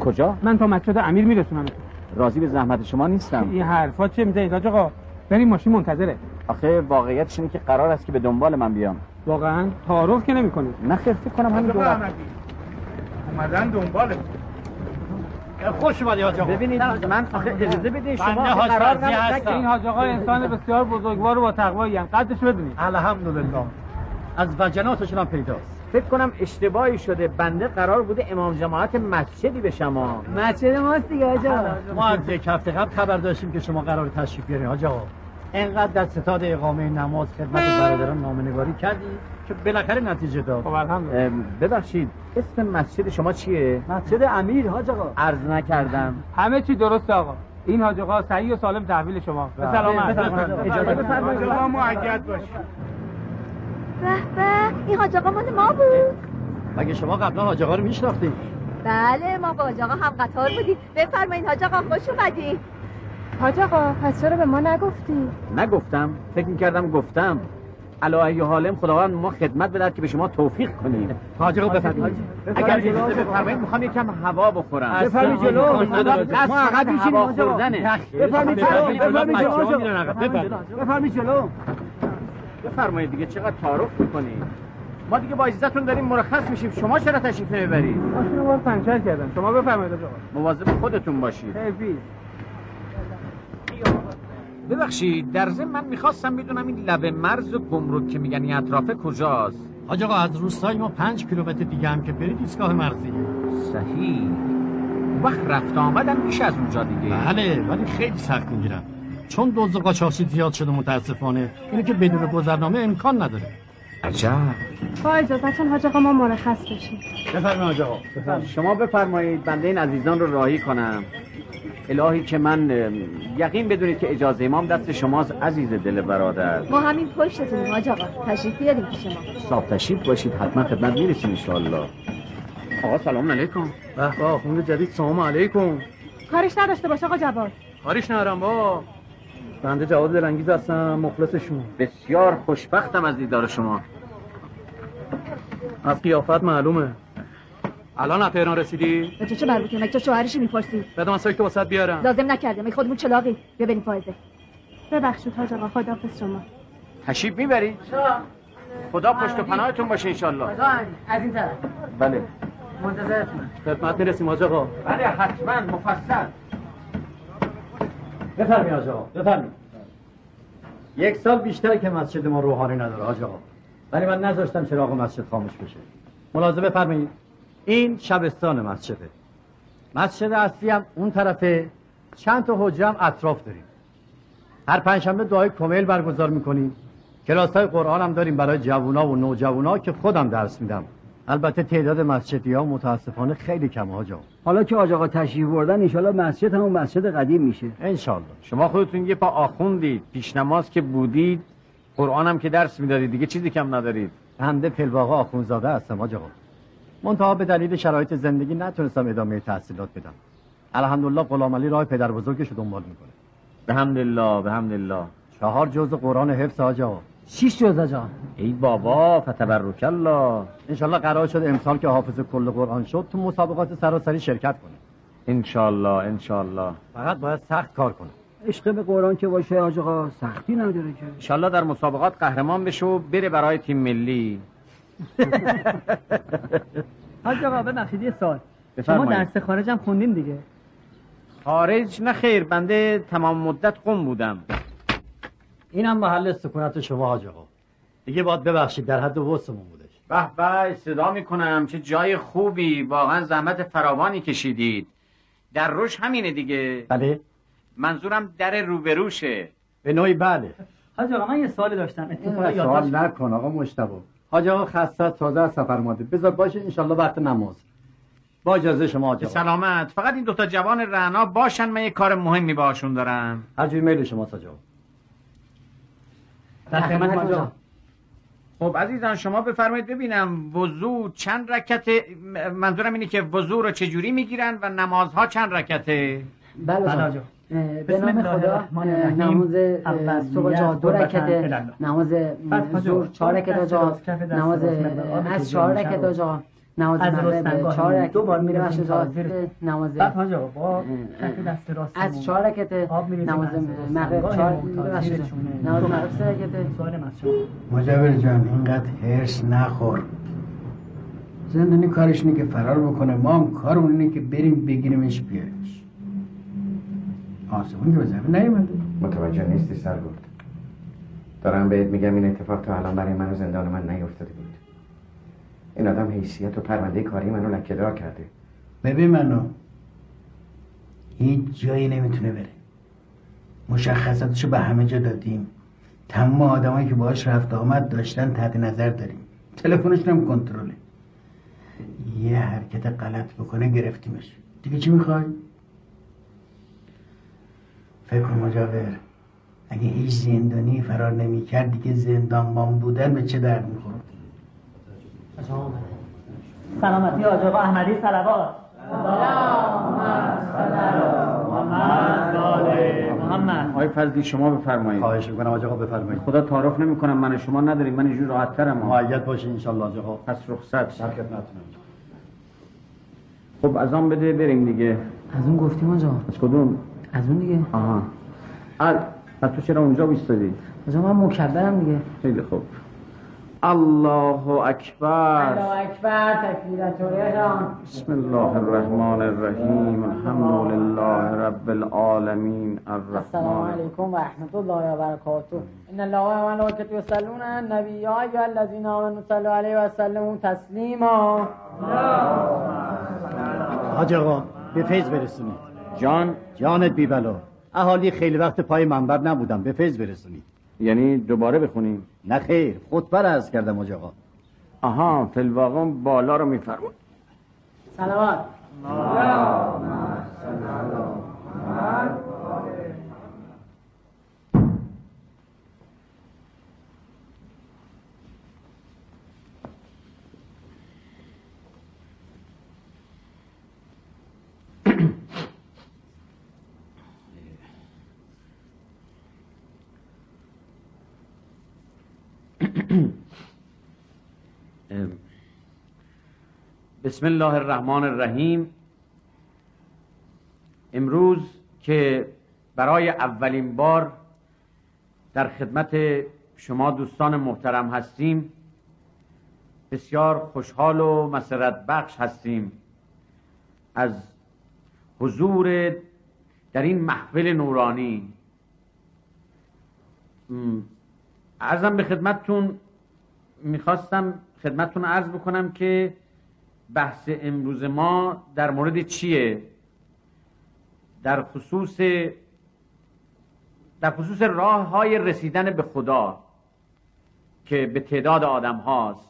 کجا؟ من تا مسجد امیر میرسونم. راضی به زحمت شما نیستم. این حرفا چه می‌زنید حاج آقا بریم ماشین منتظره. آخه واقعیتش اینه که قرار است که به دنبال من بیام. واقعا؟ تعارف که نمی‌کنید نه خیر فکر کنم همین دو. اومدن دنباله خوش اومدی حاج آقا. ببینید من آخه اجازه بدید شما بنده آخه حاج قرار هستم. این حاج آقا انسان بسیار بزرگوار و با تقوایی هم. قدش بدونید. الحمدلله. از وجناتشون هم پیداست. فکر کنم اشتباهی شده. بنده قرار بوده امام جماعت مسجدی به شما. مسجد ماست دیگه حاج ما از یک هفته قبل خبر داشتیم که شما قرار تشریف بیارین. حاج آقا. انقدر در ستاد اقامه نماز خدمت برادران نامنگاری کردی که بالاخره نتیجه داد. خب ببخشید اسم مسجد شما چیه؟ مسجد امیر حاج آقا. عرض نکردم. همه چی درسته آقا. این حاج آقا صحیح و سالم تحویل شما. به سلامت اجازه بفرمایید. آقا معید باشید به به. این حاج آقا مال ما بود. مگه شما قبلا حاج آقا رو میشناختید بله ما با حاج آقا هم قطار بودیم. بفرمایید حاج آقا خوش اومدی حاج آقا پس چرا به ما نگفتی؟ نگفتم فکر می‌کردم گفتم. علا ای حالم خداوند ما خدمت بدهد که به شما توفیق کنیم. حاج آقا بفرمایید. اگر اجازه بفرمایید می‌خوام یکم هوا بخورم. بفرمایید جلو. ما عقب. خوردنه. بفرمایید. جلو. بفرمایید جلو. بفرمایید. بفرمایید جلو. بفرمایید دیگه چقدر تعارف می‌کنید ما دیگه با عزتون داریم مرخص میشیم. شما چرا تشریف نمی‌برید؟ ماشین رو پنچر کردم. شما بفرمایید آقا. مواظب خودتون باشید. حیفی ببخشید در ضمن من می‌خواستم بدونم این لب مرز و گمرک که میگن این اطرافه کجاست؟ حاج آقا از روستای ما پنج کیلومتر دیگه هم که برید ایستگاه مرزی. صحیح. وقت رفت آمدن میشه از اونجا دیگه. بله ولی خیلی سخت می‌گیرم. چون دزد قاچاقچی زیاد شده متاسفانه اینه که بدون گذرنامه امکان نداره. عجب. با اجازتون حاج آقا ما مرخص بشیم. بفرمایید حاج آقا شما بفرمایید بنده این عزیزان رو راهی کنم. الهی که من یقین بدونید که اجازه امام دست شماست عزیز دل برادر. ما همین پشتتونیم حاج آقا. تشریف بیاریم پیش ما. صاحب تشریف باشید حتما خدمت می‌رسیم انشاءالله. آقا سلام علیکم. به به آخوند جدید سلام علیکم. کارش نداشته باش آقا جواد. کاریش ندارم با. بنده جواد دلانگیز هستم مخلص شما بسیار خوشبختم از دیدار شما. از قیافت معلومه. الان از تهران رسیدی؟ به تو چه مربوطه مگه تو شوهرشی می‌پرسی؟ بده من سایت واسط بیارم. لازم نکرده مگه خودمون چلاقی. ببینیم فایزه. ببخشید حاج آقا خداحافظ شما. تشریف می‌برید خدا پشت و پناهتون باشه انشاءالله. از این طرف. بله. منتظرتون خدمت می‌رسیم حاج آقا. بله حتما مفصل. بفرمی آج آقا. بفرمی یک سال بیشتر که مسجد ما روحانی نداره آج آقا. ولی من نذاشتم چراغ مسجد خاموش بشه. ملاحظه بفرمایید. این شبستان مسجده. مسجد اصلی هم اون طرفه. چند تا حجره هم اطراف داریم. هر پنجشنبه دعای کمیل برگزار می‌کنیم. کلاس های قرآن هم داریم برای جوونا و نوجوانا که خودم درس میدم. البته تعداد مسجدی ها متاسفانه خیلی کم ها حالا که آج آقا تشریف بردن انشالله مسجد همون مسجد قدیم میشه. انشالله شما خودتون یه پا آخوندید پیش نماز که بودید. قرآن هم که درس می‌دادید دیگه چیزی کم ندارید. بنده پلواقع آخونزاده هستم آج آقا منتها به دلیل شرایط زندگی نتونستم ادامه تحصیلات بدم. الحمدلله غلام علی راه پدر بزرگش رو دنبال می‌کنه. به حمدالله به حمدالله چهار جزء قرآن حفظ آج آقا شیش جزء جا ای بابا فتبرک الله. انشالله قرار شد امسال که حافظ کل قرآن شد تو مسابقات سراسری شرکت کنه. انشالله انشالله. فقط باید سخت کار کنه. عشق به قرآن که باشه آج آقا سختی نداره که. انشالله در مسابقات قهرمان بشه و بره برای تیم ملی. حاج آقا ببخشید یه سال شما. درس خارج هم خوندین دیگه؟ خارج نه خیر بنده تمام مدت قم بودم. اینم محل سکونت شما حاج آقا. دیگه باید ببخشید در حد وسمون بودش. به به صدا می‌کنم. چه جای خوبی. واقعا زحمت فراوانی کشیدید. در روش همینه دیگه. بله. منظورم در روبروشه. به نوعی بله. حاج آقا من یه سوالی داشتم. اتفاقا سوال نکن آقا مشتبه. حاج آقا خسته تازه از سفر ماده بذار باشه انشالله وقت نماز. با اجازه شما حاج آقا سلامت. فقط این دوتا جوان رعنا باشن من یه کار مهمی باشون دارم. هر جوی میل شما حاج آقا در خدمت حاج آقا. خب عزیزان شما بفرمایید ببینم وضو چند رکت منظورم اینه که وضو رو چجوری می‌گیرن و نمازها چند رکته؟ بله بله. به نام خدا. نماز صبح جا دو الی نماز آقا، چهار دست جا نماز از که چهار شب. جا نماز از مغرب چهار. رکته دو بار تا زیر زیر. نماز بعد حاج آقا با کف دست راست از چهار رکته نماز مغرب چهار نماز مغرب سه رکته مجاور جان اینقدر هرس نخور. زندانی کارش اینه که فرار بکنه. ما هم کارمون اینه که بریم بگیریمش بیاریمش. آسمون به زمین نیومده. متوجه نیستی سرگرد دارم بهت میگم این اتفاق تا الان برای من و زندان من نیفتاده بود. این آدم حیثیت و پرونده کاری منو لکهدار کرده. ببین منو. هیچ جایی نمی‌تونه بره. مشخصاتشو به همه جا دادیم. تمام آدمایی که باهاش رفت آمد داشتن تحت نظر داریم. تلفنش هم کنترله. یه حرکت غلط بکنه گرفتیمش. دیگه چی می‌خوای؟ فکر مجاور اگه هیچ زندانی فرار نمی‌کرد دیگه زندانبان بودن به چه درد می‌خورد؟ سلامتی حاج آقا احمدی صلوات. محمد آقای فضلی شما بفرمایید. خواهش می‌کنم حاج آقا بفرمایید. خدا تعارف نمی‌کنم من شما نداریم من اینجور راحت ترم. معید باشه انشالله حاج آقا پس رخصت. در خدمتتونم خب از آن بده بریم دیگه. از اون گفتیم آجا از کدوم؟ از اون دیگه. آها. ال پس تو چرا اونجا ایستادی آجا من مکبرم دیگه. خیلی خوب. الله اکبر. اکبر تکبیرت بسم الله الرحمن الرحیم. الحمد لله رب العالمین السلام الرحمن علیکم و رحمت الله و برکاته. ان الله و ملائکته یصلون علی النبی. یا ایها الذین آمنوا صلوا علیه و سلموا تسلیما. حاج آقا به فیض برسونید. جان جانت بی بلا اهالی خیلی وقت پای منبر نبودم. به فیض برسونید یعنی دوباره بخونیم نه خیر. خطبه را عرض کردم حاج آقا. آها فلواقع بالا رو میفرمون سلامات بسم الله الرحمن الرحیم. امروز که برای اولین بار در خدمت شما دوستان محترم هستیم بسیار خوشحال و مسرت بخش هستیم. از حضور در این محفل نورانی م، عرضم به خدمتتون می‌خواستم خدمتتون عرض بکنم که بحث امروز ما در مورد چیه؟ در خصوص در خصوص راه های رسیدن به خدا که به تعداد آدم هاست.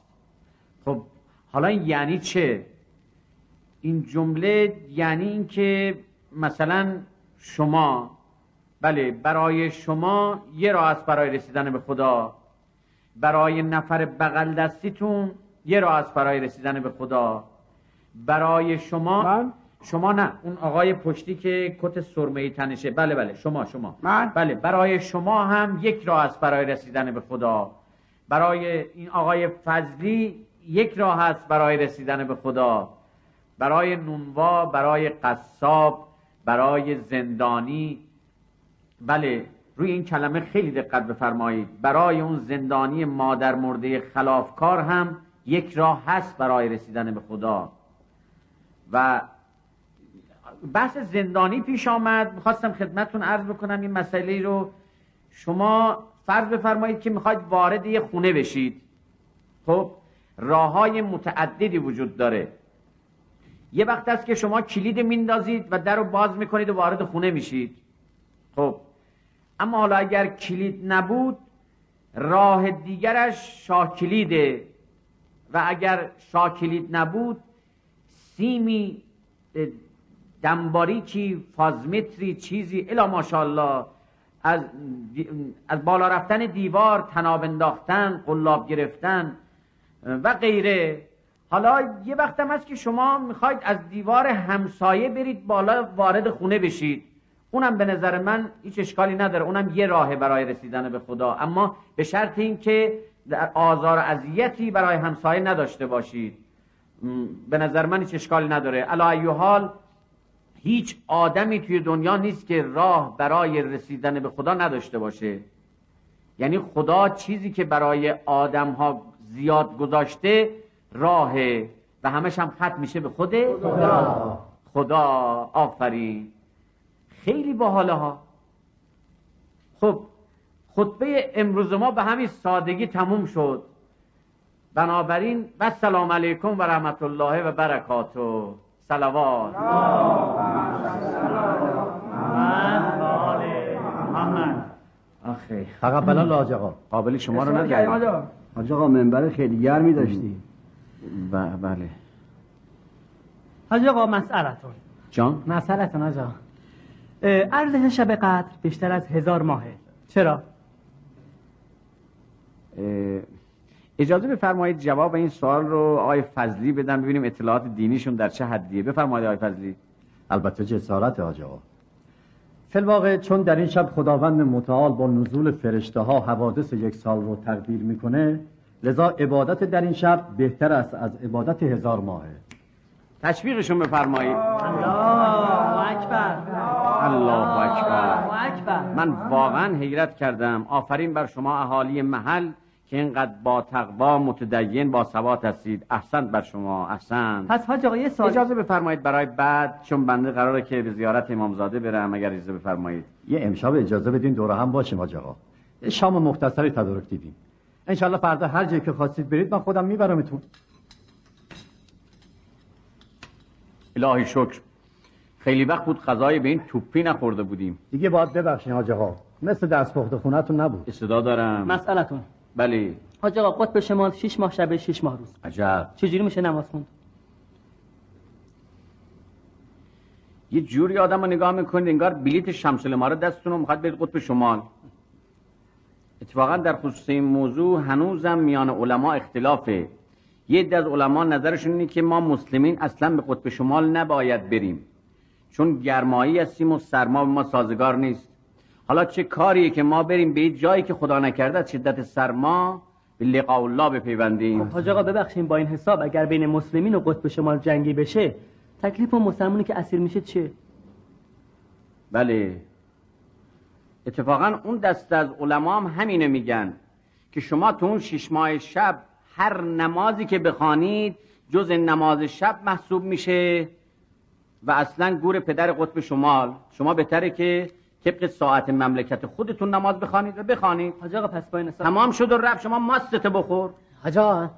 خب حالا این یعنی چه؟ این جمله یعنی اینکه مثلا شما بله برای شما یه راه است برای رسیدن به خدا. برای نفر بغل دستیتون یه راه است برای رسیدن به خدا. برای شما من؟ شما نه اون آقای پشتی که کت سرمه تنشه. بله بله شما شما. من؟ بله برای شما هم یک راه است برای رسیدن به خدا. برای این آقای فضلی یک راه است برای رسیدن به خدا. برای نونوا برای قصاب برای زندانی بله روی این کلمه خیلی دقت بفرمایید. برای اون زندانی مادر مرده خلافکار هم یک راه هست برای رسیدن به خدا. و بحث زندانی پیش آمد. می‌خواستم خدمتتون عرض بکنم این مسئله رو. شما فرض بفرمایید که می‌خواید وارد یه خونه بشید. خب راه های متعددی وجود داره. یه وقت است که شما کلید میندازید و در رو باز می‌کنید و وارد خونه میشید. خب اما حالا اگر کلید نبود راه دیگرش شاه کلیده. و اگر شاه کلید نبود سیمی دنباریکی فازمتری چیزی الا ماشاءالله از, از بالا رفتن دیوار تناب انداختن قلاب گرفتن و غیره. حالا یه وقت هم هست که شما می‌خواید از دیوار همسایه برید بالا وارد خونه بشید. اونم به نظر من هیچ اشکالی نداره. اونم یه راهه برای رسیدن به خدا. اما به شرط اینکه در آزار و اذیتی برای همسایه نداشته باشید. به نظر من هیچ اشکالی نداره. علا حال هیچ آدمی توی دنیا نیست که راه برای رسیدن به خدا نداشته باشه. یعنی خدا چیزی که برای آدم ها زیاد گذاشته راهه و همش هم ختم میشه به خود خدا. خدا. آفرین. خیلی باحاله ها. خب خطبه امروز ما به همین سادگی تموم شد. بنابراین و سلام علیکم و رحمت الله و برکاته. سلوات آخه. فقط بلا لاج آقا. قابل شما رو نداریم. حاج آقا منبر خیلی گرمی داشتی. بله. حاج آقا مسئلتون. جان؟ مسئلتون حاج آقا ارزش شب قدر بیشتر از هزار ماهه. چرا؟ اجازه بفرمایید جواب این سوال رو آقای فضلی بدم ببینیم اطلاعات دینیشون در چه حدیه. بفرمایید آقای فضلی. البته جسارت حاج آقا؟ فی چون در این شب خداوند متعال با نزول فرشته ها حوادث یک سال رو تقدیر می‌کنه لذا عبادت در این شب بهتر است از عبادت هزار ماهه. تشویقشون بفرمایید. الله اکبر. الله اکبر. من واقعا حیرت کردم. آفرین بر شما اهالی محل که اینقدر با تقوا متدین با ثبات هستید. احسن بر شما. احسن پس حاج آقا یه سال اجازه بفرمایید برای بعد چون بنده قراره که به زیارت امامزاده برم اگر اجازه بفرمایید. یه امشب اجازه بدین دوره هم باشیم حاج آقا. شام مختصری تدارک دیدیم. انشالله فردا هر جایی که خواستید برید من خودم میبرمتون. الهی شکر. خیلی وقت بود غذای به این توپی نخورده بودیم. دیگه باید ببخشین حاج آقا مثل دست پخته خونتون نبود. استعداد دارم. مسئلتون. بله. حاج آقا قطب شمال 6 ماه شبه 6 ماه روز. عجب. چجوری میشه نماز خوند؟ یه جوری آدم رو نگاه می‌کنید انگار بلیت شمس الاماره دستتون رو می‌خواد برید قطب شمال. اتفاقا در خصوص این موضوع هنوزم میان علما اختلافه. یه عده از علما نظرشون اینه که ما مسلمین اصلا به قطب شمال نباید بریم. چون گرمایی هستیم و سرما به ما سازگار نیست. حالا چه کاریه که ما بریم به جایی که خدا نکرده از شدت سرما به لقاء الله بپیوندیم؟ حاج آقا ببخشید با این حساب اگر بین مسلمین و قطب شمال جنگی بشه تکلیف اون مسلمونی که اسیر میشه چه؟ بله. اتفاقا اون دست از علما هم همینه میگن که شما تو اون شش ماه شب هر نمازی که بخوانید جز نماز شب محسوب میشه. و اصلا گور پدر قطب شمال. شما بهتره که طبق ساعت مملکت خودتون نماز بخوانید و بخوانید. حاج آقا پس حساب تمام شد و رفت. شما ماستت بخور. حاج آقا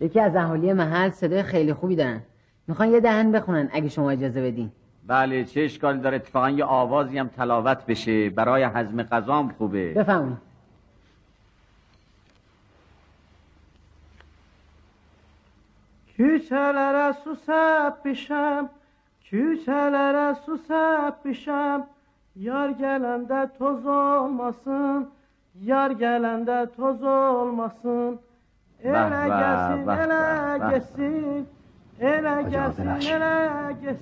یکی از اهالی محل صدای خیلی خوبی دارن. می‌خوان یه دهن بخونن اگه شما اجازه بدین. بله چه اشکالی داره؟ اتفاقا یه آوازی هم تلاوت بشه. برای هضم غذام خوبه. بفهمون Küçelere susap pişem, küçelere susap pişem. Yar gelende toz olmasın, yar gelende toz olmasın. Ele gelsin, ele gelsin. Ele.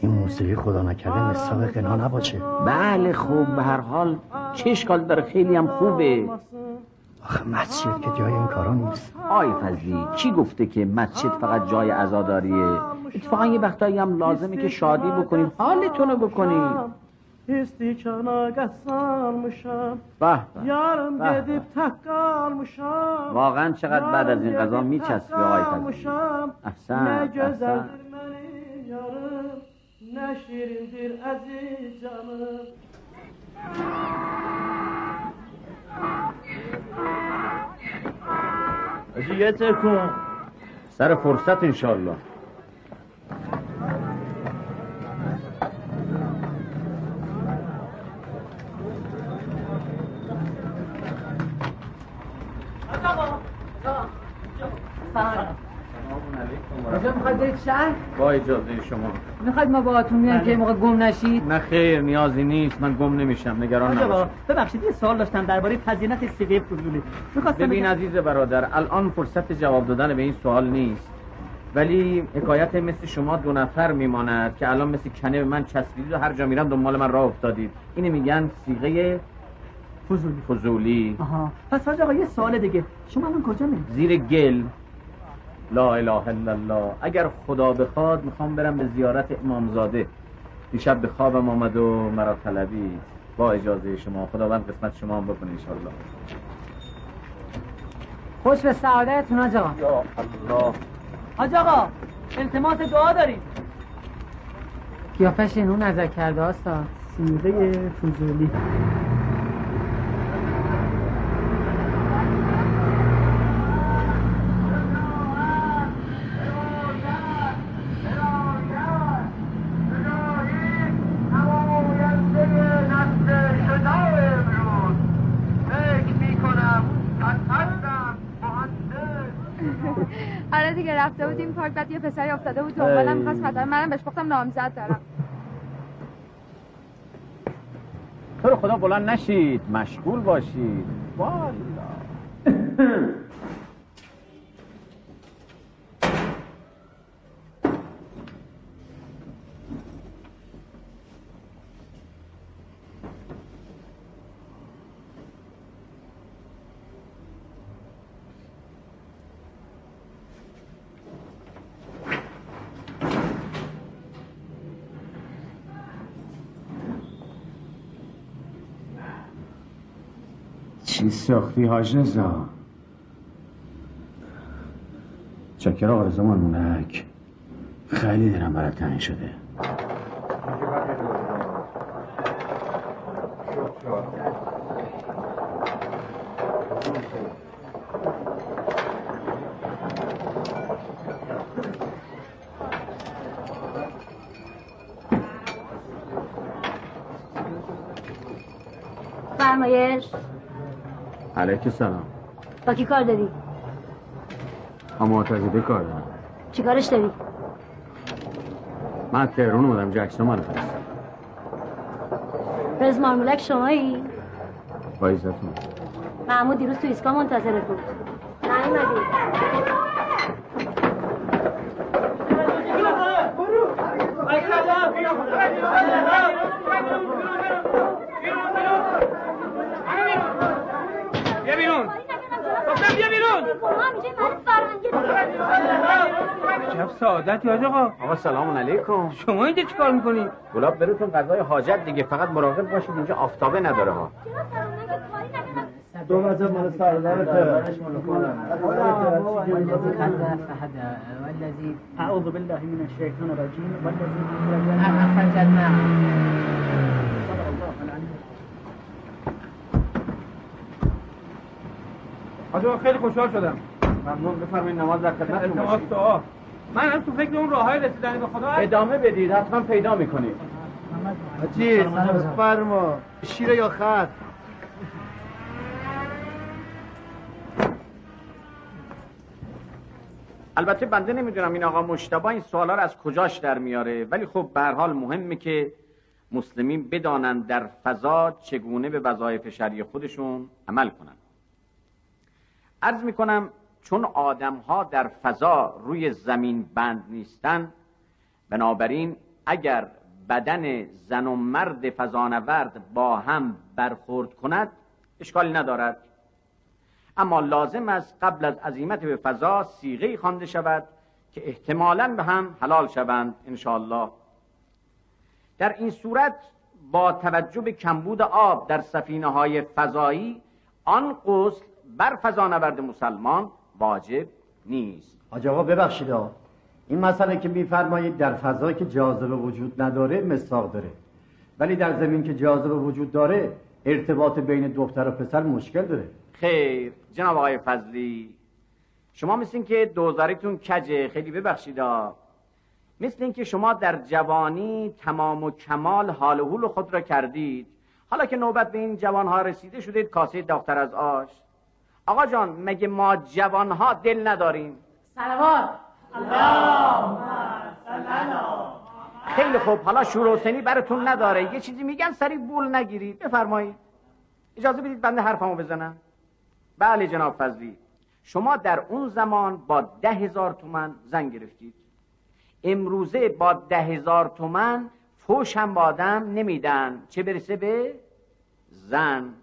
این موسیقی خدا نکرده نصاب قنا نباشه بله خوب به هر حال چه اشکال داره خیلی هم خوبه آخه مسجد که جای این کارا نیست آی فضلی کی گفته که مسجد فقط جای عزاداریه اتفاقا یه وقتایی هم لازمه که شادی بکنید حالتونو بکنید İstikana gaz salmışam. به Yarım gedip tak kalmışam. واقعا چقدر بعد از این غذا میچسبه آی فضلی Kalmışam. احسن Ne benim yarım. Ne şirindir aziz canım. سر فرصت انشالله کجا می‌خواید برید شهر؟ با اجازه شما. می‌خواید ما باهاتون میایم که این موقع گم نشید؟ نه خیر نیازی نیست. من گم نمیشم. نگران حاج آقا نباش ببخشید یه سوال داشتم درباره تزیینات سیغه فضولی. می‌خواستم ببین بگم- عزیز برادر الان فرصت جواب دادن به این سوال نیست. ولی حکایت مثل شما دو نفر میماند که الان مثل کنه به من چسبیدید و هر جا میرم دنبال من راه افتادید. اینو میگن سیغه فضولی. فضولی آها. پس حاج آقا یه سوال دیگه. شما الان کجا میرید؟ زیر گل. لا اله الا الله. اگر خدا بخواد می‌خوام برم به زیارت امامزاده. دیشب به خوابم آمد و مرا طلبی. با اجازه شما. خداوند قسمت شما هم بکنه انشالله خوش به سعادتتون آقا. یا الله. حاج آقا التماس دعا داریم. قیافش اینو نظر کرده هاستا سیغه فضولی. رفته بودیم پارک بعد یه پسری افتاده بود دنبالم می‌خواست خطر منم بهش گفتم نامزد دارم. تو رو خدا بلند نشید مشغول باشید. والا چی ساختی حاج رضا چکر آقا رضا مانمونک خیلی دلم برات تنگ شده فرمایش علیک سلام. با کی کار داری؟ با معتقده کار دارم. چیکارش داری؟ من از تهران اومدم جکسون مال فرستم رز مارمولک شمایی؟ با عزتون. محمود دیروز تو ایسکا منتظرت بود. نیومدی بیا بیرون گفتم بیا بیرون چه سعادتی حاج آقا. آقا سلام علیکم. شما اینجا چیکار می‌کنی؟ گلاب براتون غذای حاجت دیگه. فقط مراقب باشید اینجا آفتابه نداره ها. دو وجه مال والذي أعوذ بالله من الماء حاج آقا خیلی خوشحال شدم. ممنون. بفرمایید نماز در خدمتتون دعا. من از تو فکر اون راههای رسیدن به خدا هست. ادامه بدید حتما پیدا می‌کنید. حاجی فرما شیر یا خط البته بنده نمی‌دونم این آقا مشتبه این سوالا رو از کجاش در میاره ولی خب به هر حال مهمه که مسلمین بدانند در فضا چگونه به وظایف شرعی خودشون عمل کنند عرض می‌کنم چون آدم ها در فضا روی زمین بند نیستن بنابراین اگر بدن زن و مرد فضانورد با هم برخورد کند اشکالی ندارد. اما لازم است قبل از عزیمت به فضا سیغه خوانده شود که احتمالا به هم حلال شوند انشاءالله. در این صورت با توجه به کمبود آب در سفینه های فضایی آن غسل بر فضانورد مسلمان واجب نیست. حاج آقا ببخشید. این مسئله که میفرمایید در فضا که جاذبه وجود نداره مساق داره. ولی در زمین که جاذبه وجود داره ارتباط بین دختر و پسر مشکل داره. خیر. جناب آقای فضلی شما مثل این که دوزاریتون کجه خیلی ببخشید. مثل این که شما در جوانی تمام و کمال حال و حول خود را کردید. حالا که نوبت به این جوانها رسیده شدید کاسه دختر از آش. آقا جان مگه ما جوانها دل نداریم؟ سلوات. خیلی خوب. حالا شور و سنی براتون نداره. یه چیزی میگن سری بول نگیرید. بفرمایید. اجازه بدید بنده حرفمو بزنم. بله جناب فضلی. شما در اون زمان با ده هزار تومن زن گرفتید. امروزه با ده هزار تومن فوش هم با آدم نمیدن. چه برسه به؟ زن.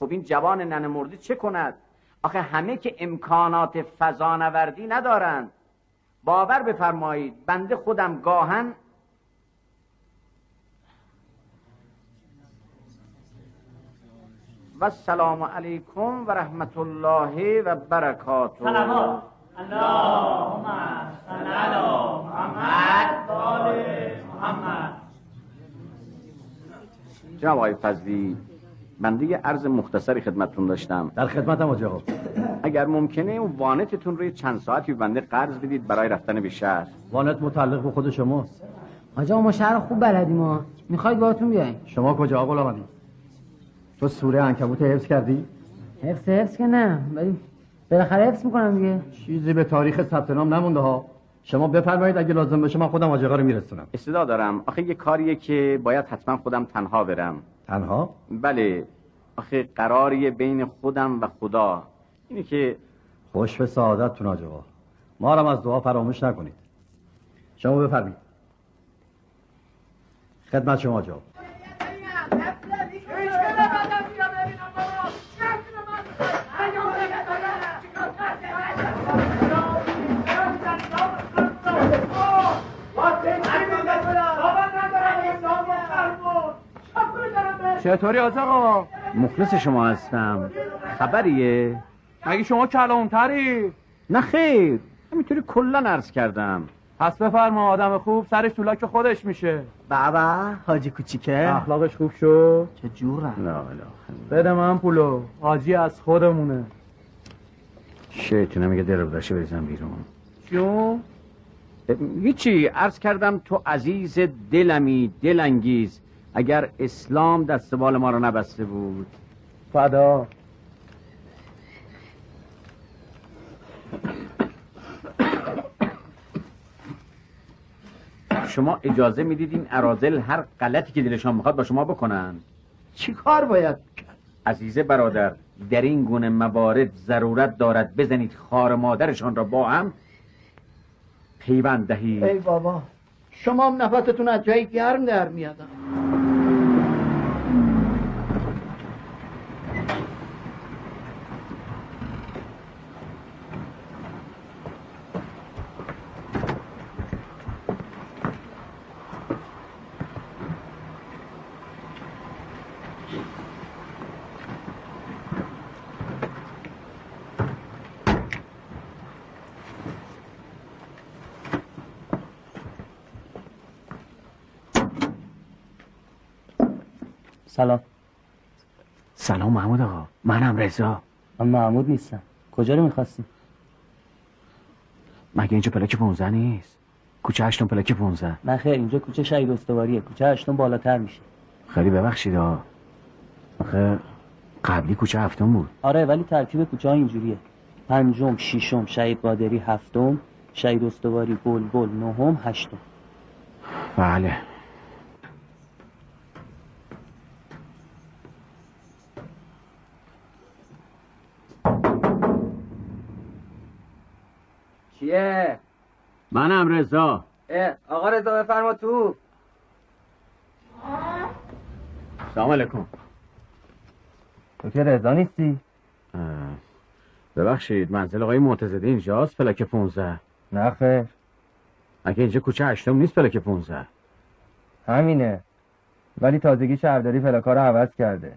خب این جوان ننه مرده چه کند؟ آخه همه که امکانات فضانوردی ندارند. باور بفرمایید بنده خودم گاهن و السلام علیکم و رحمت الله و برکاته. سلامات اللهم صل علی محمد و آل محمد. جناب آقای فضلی بنده یه عرض مختصری خدمتتون داشتم. در خدمتم آقا اگر ممکنه اون وانتتون روی چند ساعتی بنده قرض بدید برای رفتن به شهر. وانت متعلق به خود شماست آقا ما شهر خوب بلدیم ما می‌خواید باهاتون بیایم؟ شما کجا آقا آمدی تو سوره عنکبوت حفظ کردی؟ حفظ حفظ که نه ولی بالاخره حفظ می‌کنم دیگه. چیزی به تاریخ ثبت نام نمونده ها. شما بفرمایید اگه لازم بشه من خودم حاج آقا رو میرسونم. استعداد دارم. آخه یه کاریه که باید حتما خودم تنها برم. تنها؟ بله. آخه قراریه بین خودم و خدا. اینه که خوش به سعادتتون حاج آقا ما هم از دعا فراموش نکنید. شما بفرمایید. خدمت شما حاج چطوری آقا مخلص شما هستم. خبریه؟ مگه شما کلانتری؟ نه خیر. همینطوری کلا عرض کردم. پس بفرما آدم خوب سرش تو لاک خودش میشه. بابا حاجی کوچیکه. اخلاقش خوب شد. چه جورم. لا لا بده من پولو. حاجی از خودمونه. شیطونه میگه در بودشه بریزم بیرون. چون هیچی. عرض کردم تو عزیز دلمی دلانگیز. اگر اسلام دستبال ما رو نبسته بود. فدا. شما اجازه می‌دید این ارازل هر غلطی که دلشان می‌خواد با شما بکنن؟ چی کار باید عزیز برادر در این گونه موارد ضرورت دارد بزنید خار مادرشان را با هم پیوند دهید. ای بابا شما هم نفستون از جایی گرم در میادم سلام. سلام محمود آقا. منم رضا. من محمود نیستم. کجا رو می‌خواستی؟ مگه اینجا پلاک 15 نیست؟ کوچه هشتم پلاک 15 نه خیر اینجا کوچه شهید استواریه. کوچه هشتم بالاتر میشه. خیلی ببخشید آقا. آخه قبلی کوچه هفتم بود. آره ولی ترتیب کوچه ها اینجوریه. پنجم ششم شهید قادری هفتم شهید استواری بلبل نهم هشتم. بله. کیه؟ منم رضا. آقا رضا بفرما تو. سلام علیکم. تو که رضا نیستی؟ ببخشید منزل آقای معتزدی اینجاست پلاک 15 نه خیر. مگه اینجا کوچه هشتم نیست پلاک 15 همینه. ولی تازگی شهرداری پلاکا رو عوض کرده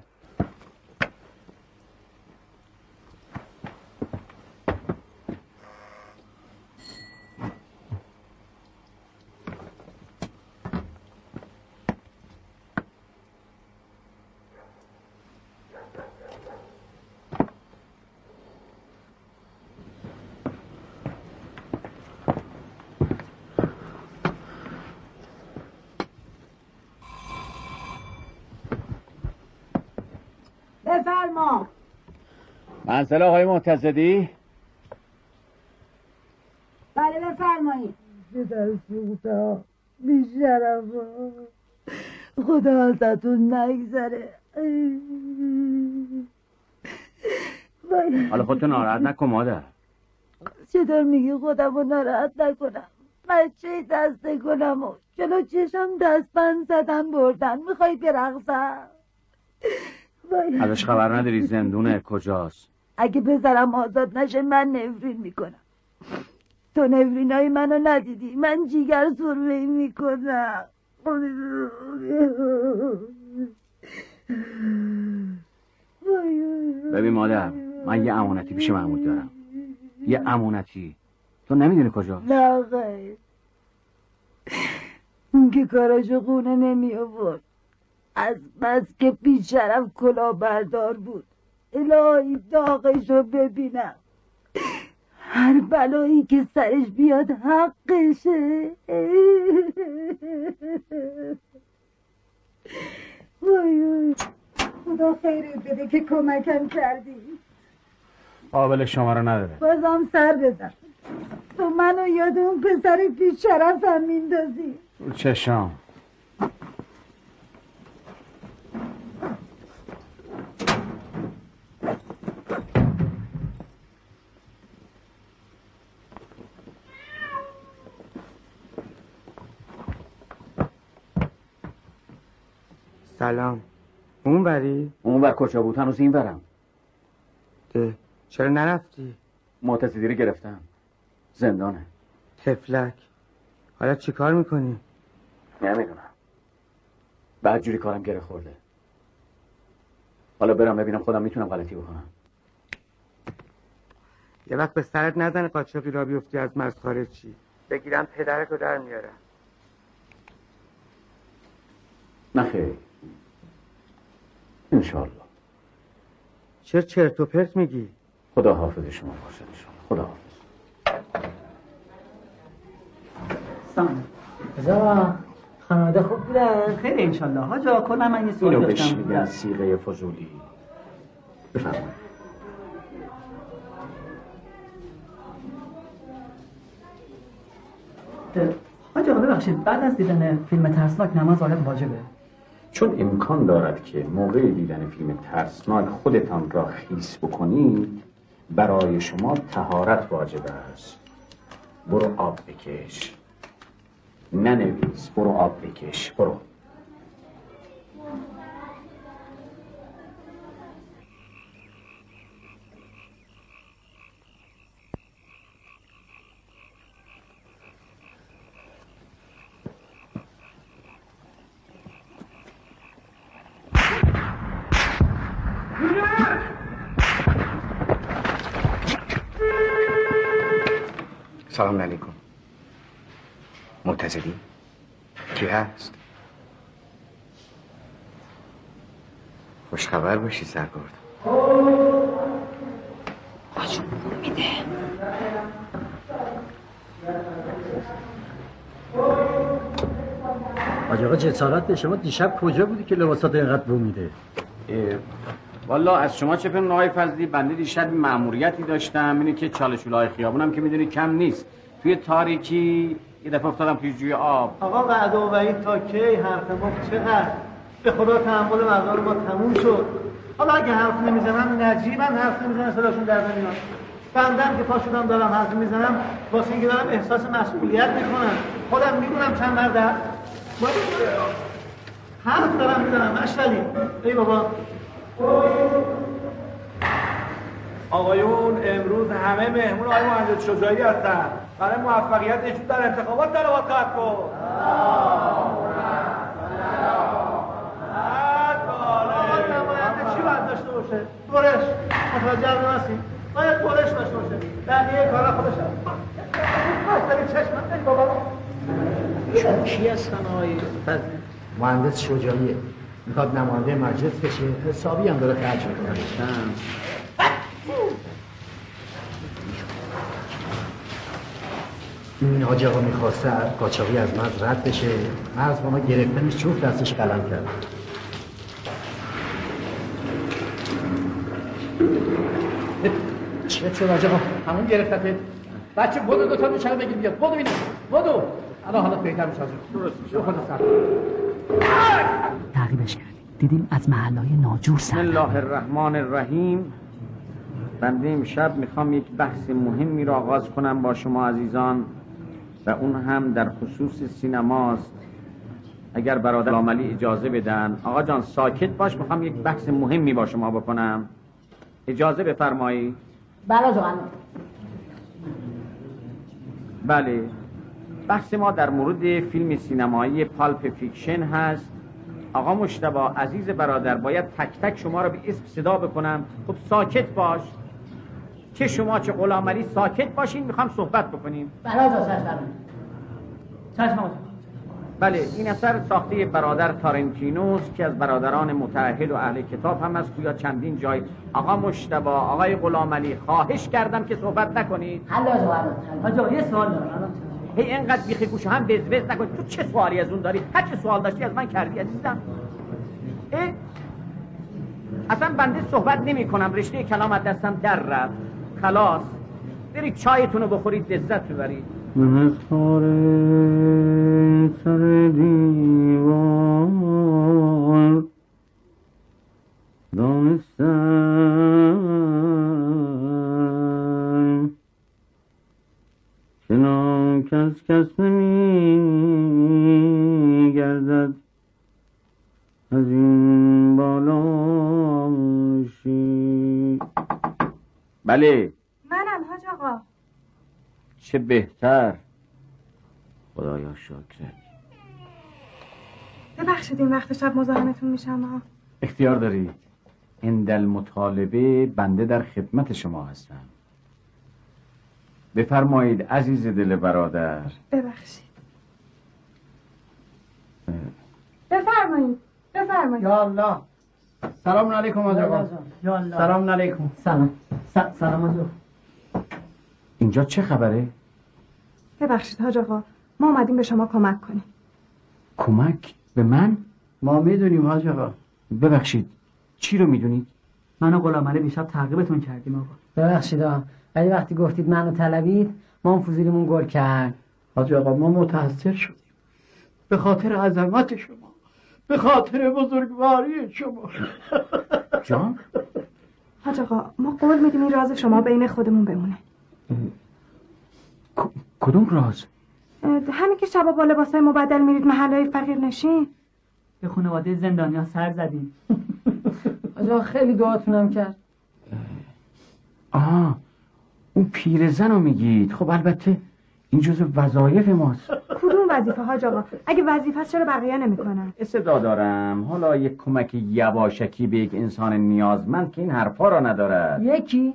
بفرما منزل آقای معتزدی بله بفرمایید. بیشرف خدا ازتون نگذره. حالا خودتو ناراحت نکن مادر. چطور میگی خودم رو ناراحت نکنم؟ بچه دسته کنم؟ و جلو چشم دستبند زدن بردن. می‌خوای برقصم. ازش خبر نداری زندونه کجاست. اگه بذارم آزاد نشه من نفرین می‌کنم. تو نفرین های منو ندیدی. من جیگر سرمه می‌کنم. ببین مادر من یه امانتی پیش محمود دارم. یه امانتی. تو نمی‌دونی کجاست نه خیر اون که کاراشو خونه نمی آورد از بس که بیشرف کلا بردار بود. الهی داغشو ببینم. هر بلایی که سرش بیاد حقشه. وای خدا خیرت بده که کمکم کردی. قابل شما رو نداره. بازم سر بزن. تو منو یاد اون پسر بیشرفم میندازی. چشام. سلام. اون بری؟ اون بر کجا بود؟ هنوز این برم ده چرا نرفتی؟ معتزدی رو گرفتم. زندانه. تفلک. حالا چی کار می‌کنی؟ نمی‌دونم. بعد جوری کارم گره خورده. حالا برم ببینم خودم می‌تونم غلطی بکنم. یه وقت به سرت نزنه قاچاقی را بیفتی از مرز خارج چی. بگیرم پدرت رو در میارم. نه خیر. انشالله چرا چرت و پرت میگی؟ خدا حافظ شما باشه انشالله خدا حافظ سلام. رضا خانواده خوب بودن؟ خیلی انشالله حاجا کلا من یه سوال اینو بهش داشتم میگن سیغه فضولی. بفرمایید. حاج آقا ببخشید. بعد از دیدن فیلم ترسناک نماز آیت واجبه. چون امکان دارد که موقع دیدن فیلم ترسناک خودتان را خیس بکنید برای شما تهارت واجب است. برو آب بکش. ننویس برو آب بکش برو. سلام علیکم. معتزدی کی هست؟ خوشخبر باشی سرگرد. آجون میده. آقا جسارت به شما دیشب کجا بودی که لباسات اینقدر بو میده والا از شما چه فهم آقای فضلی بنده دیشب مأموریتی داشتم. اینه که چالشولای خیابونم که می‌دونی کم نیست. توی تاریکی یه دفعه افتادم توی جوی آب. آقا وعده و وعید تا کی؟ حرف ما چقدر؟ به خدا تحمل مردم ما تموم شد. حالا اگه حرف نمی‌زنم نجیبا حرف نمی‌زنم صداشون در نمیاد. بندم که پا شدم دارم حرف می‌زنم واسه اینکه دارم احساس مسئولیت می‌کنم. خودم می‌دونم چند مرد حرف دارم می‌زنم مشتلی ای بابا. آقایون امروز همه مهمون آقای مهندس شجاعی هستن. برای موفقیت ایشون در انتخابات کن آقا نماینده چی باید داشته باشه؟ دورش متوجه نماسی باید دورش داشته باشه. بقیه کارا خودش هم. شما کی هستن آقای؟ مهندس شجاعیه. می‌خواد نماینده مجلس بشه حسابی هم داره خرج می‌کنه. این حاج آقا می‌خواسته قاچاقی از مرز رد بشه. مرز با ما گرفتنش چوب دستش قلم کرد چه شد آقا؟ همون گرفتت بچه بدو دو تا میشه بگیر بیاد بدو بینیم بدو. الان حالا بهتر میشه درست میشه. خود سر. تعقیبش کردیم. دیدیم از محلهای ناجور بسم سر الله الرحمن الرحیم. بنده امشب می‌خوام یک بحث مهمی را آغاز کنم با شما عزیزان و اون هم در خصوص سینماست. اگر برادر عملی اجازه بدن. آقا جان ساکت باش می‌خوام یک بحث مهمی با شما بکنم. اجازه بفرمایید. بله جان بله. بحث ما در مورد فیلم سینمایی Pulp Fiction هست. آقا مجتبی عزیز برادر باید تک تک شما را به اسم صدا بکنم. خب ساکت باش. چه شما چه غلامعلی ساکت باشین می‌خوام صحبت بکنیم. بله جان چشم. بله این اثر ساخته برادر تارانتینوست که از برادران متعهد و اهل کتاب هم است گویا چندین جای. آقا مجتبی آقای غلامعلی خواهش کردم که صحبت نکنید. حاجا یه سوال دارم. هی اینقدر بیخی گوش هم بزبز نکن. تو چه سوالی از اون داری؟ هر چه سوال داشتی از من کردی عزیزم. اه؟ اصلا بنده صحبت نمی کنم. رشته کلام از دستم در رفت. خلاص. برید چایتون رو بخورید لذت ببرید من از خار سر دیوار. دانستم از کس نمی گردد از این بالا بله. منم حاج آقا. چه بهتر. خدایا شکرت ببخشید این وقت شب مزاحمتون میشم ها اختیار دارید. این دل مطالبه بنده در خدمت شما هستم. بفرمایید عزیز دل برادر. ببخشید. بفرمایید. بفرمایید. یا الله. سلام علیکم آقا یا الله. سلام علیکم. سلام. س- سلام حاجا اینجا چه خبره؟ ببخشید حاج آقا. ما اومدیم به شما کمک کنیم. کمک به من؟ ما می‌دونیم حاج آقا. ببخشید چی رو می‌دونید؟ من و غلامعلی دیشب تعقیبتون کردیم آقا. ببخشید آقا. ولی وقتی گفتید منو طلبید ما هم فوزیلیمون گل کرد. حاج آقا ما متاثر شدیم. به خاطر عظمت شما. به خاطر بزرگواری شما. جان؟ حاج آقا ما قول میدیم این راز شما بین خودمون بمونه. کدوم راز؟ همین که شبا با لباسای مبدل میرید محلهای فقیر نشین. به خانواده زندانیا سر زدیم. آجا خیلی دعاتونم کرد. آه اون پیرزن رو میگید. خب البته این جزو وظایف ماست. کدوم وظیفه حاج آقا اگه وظیفه است چرا بقیه نمی‌کنن؟ صدا دارم. حالا یک کمک یواشکی به یک انسان نیازمند که این حرفا را ندارد. یکی؟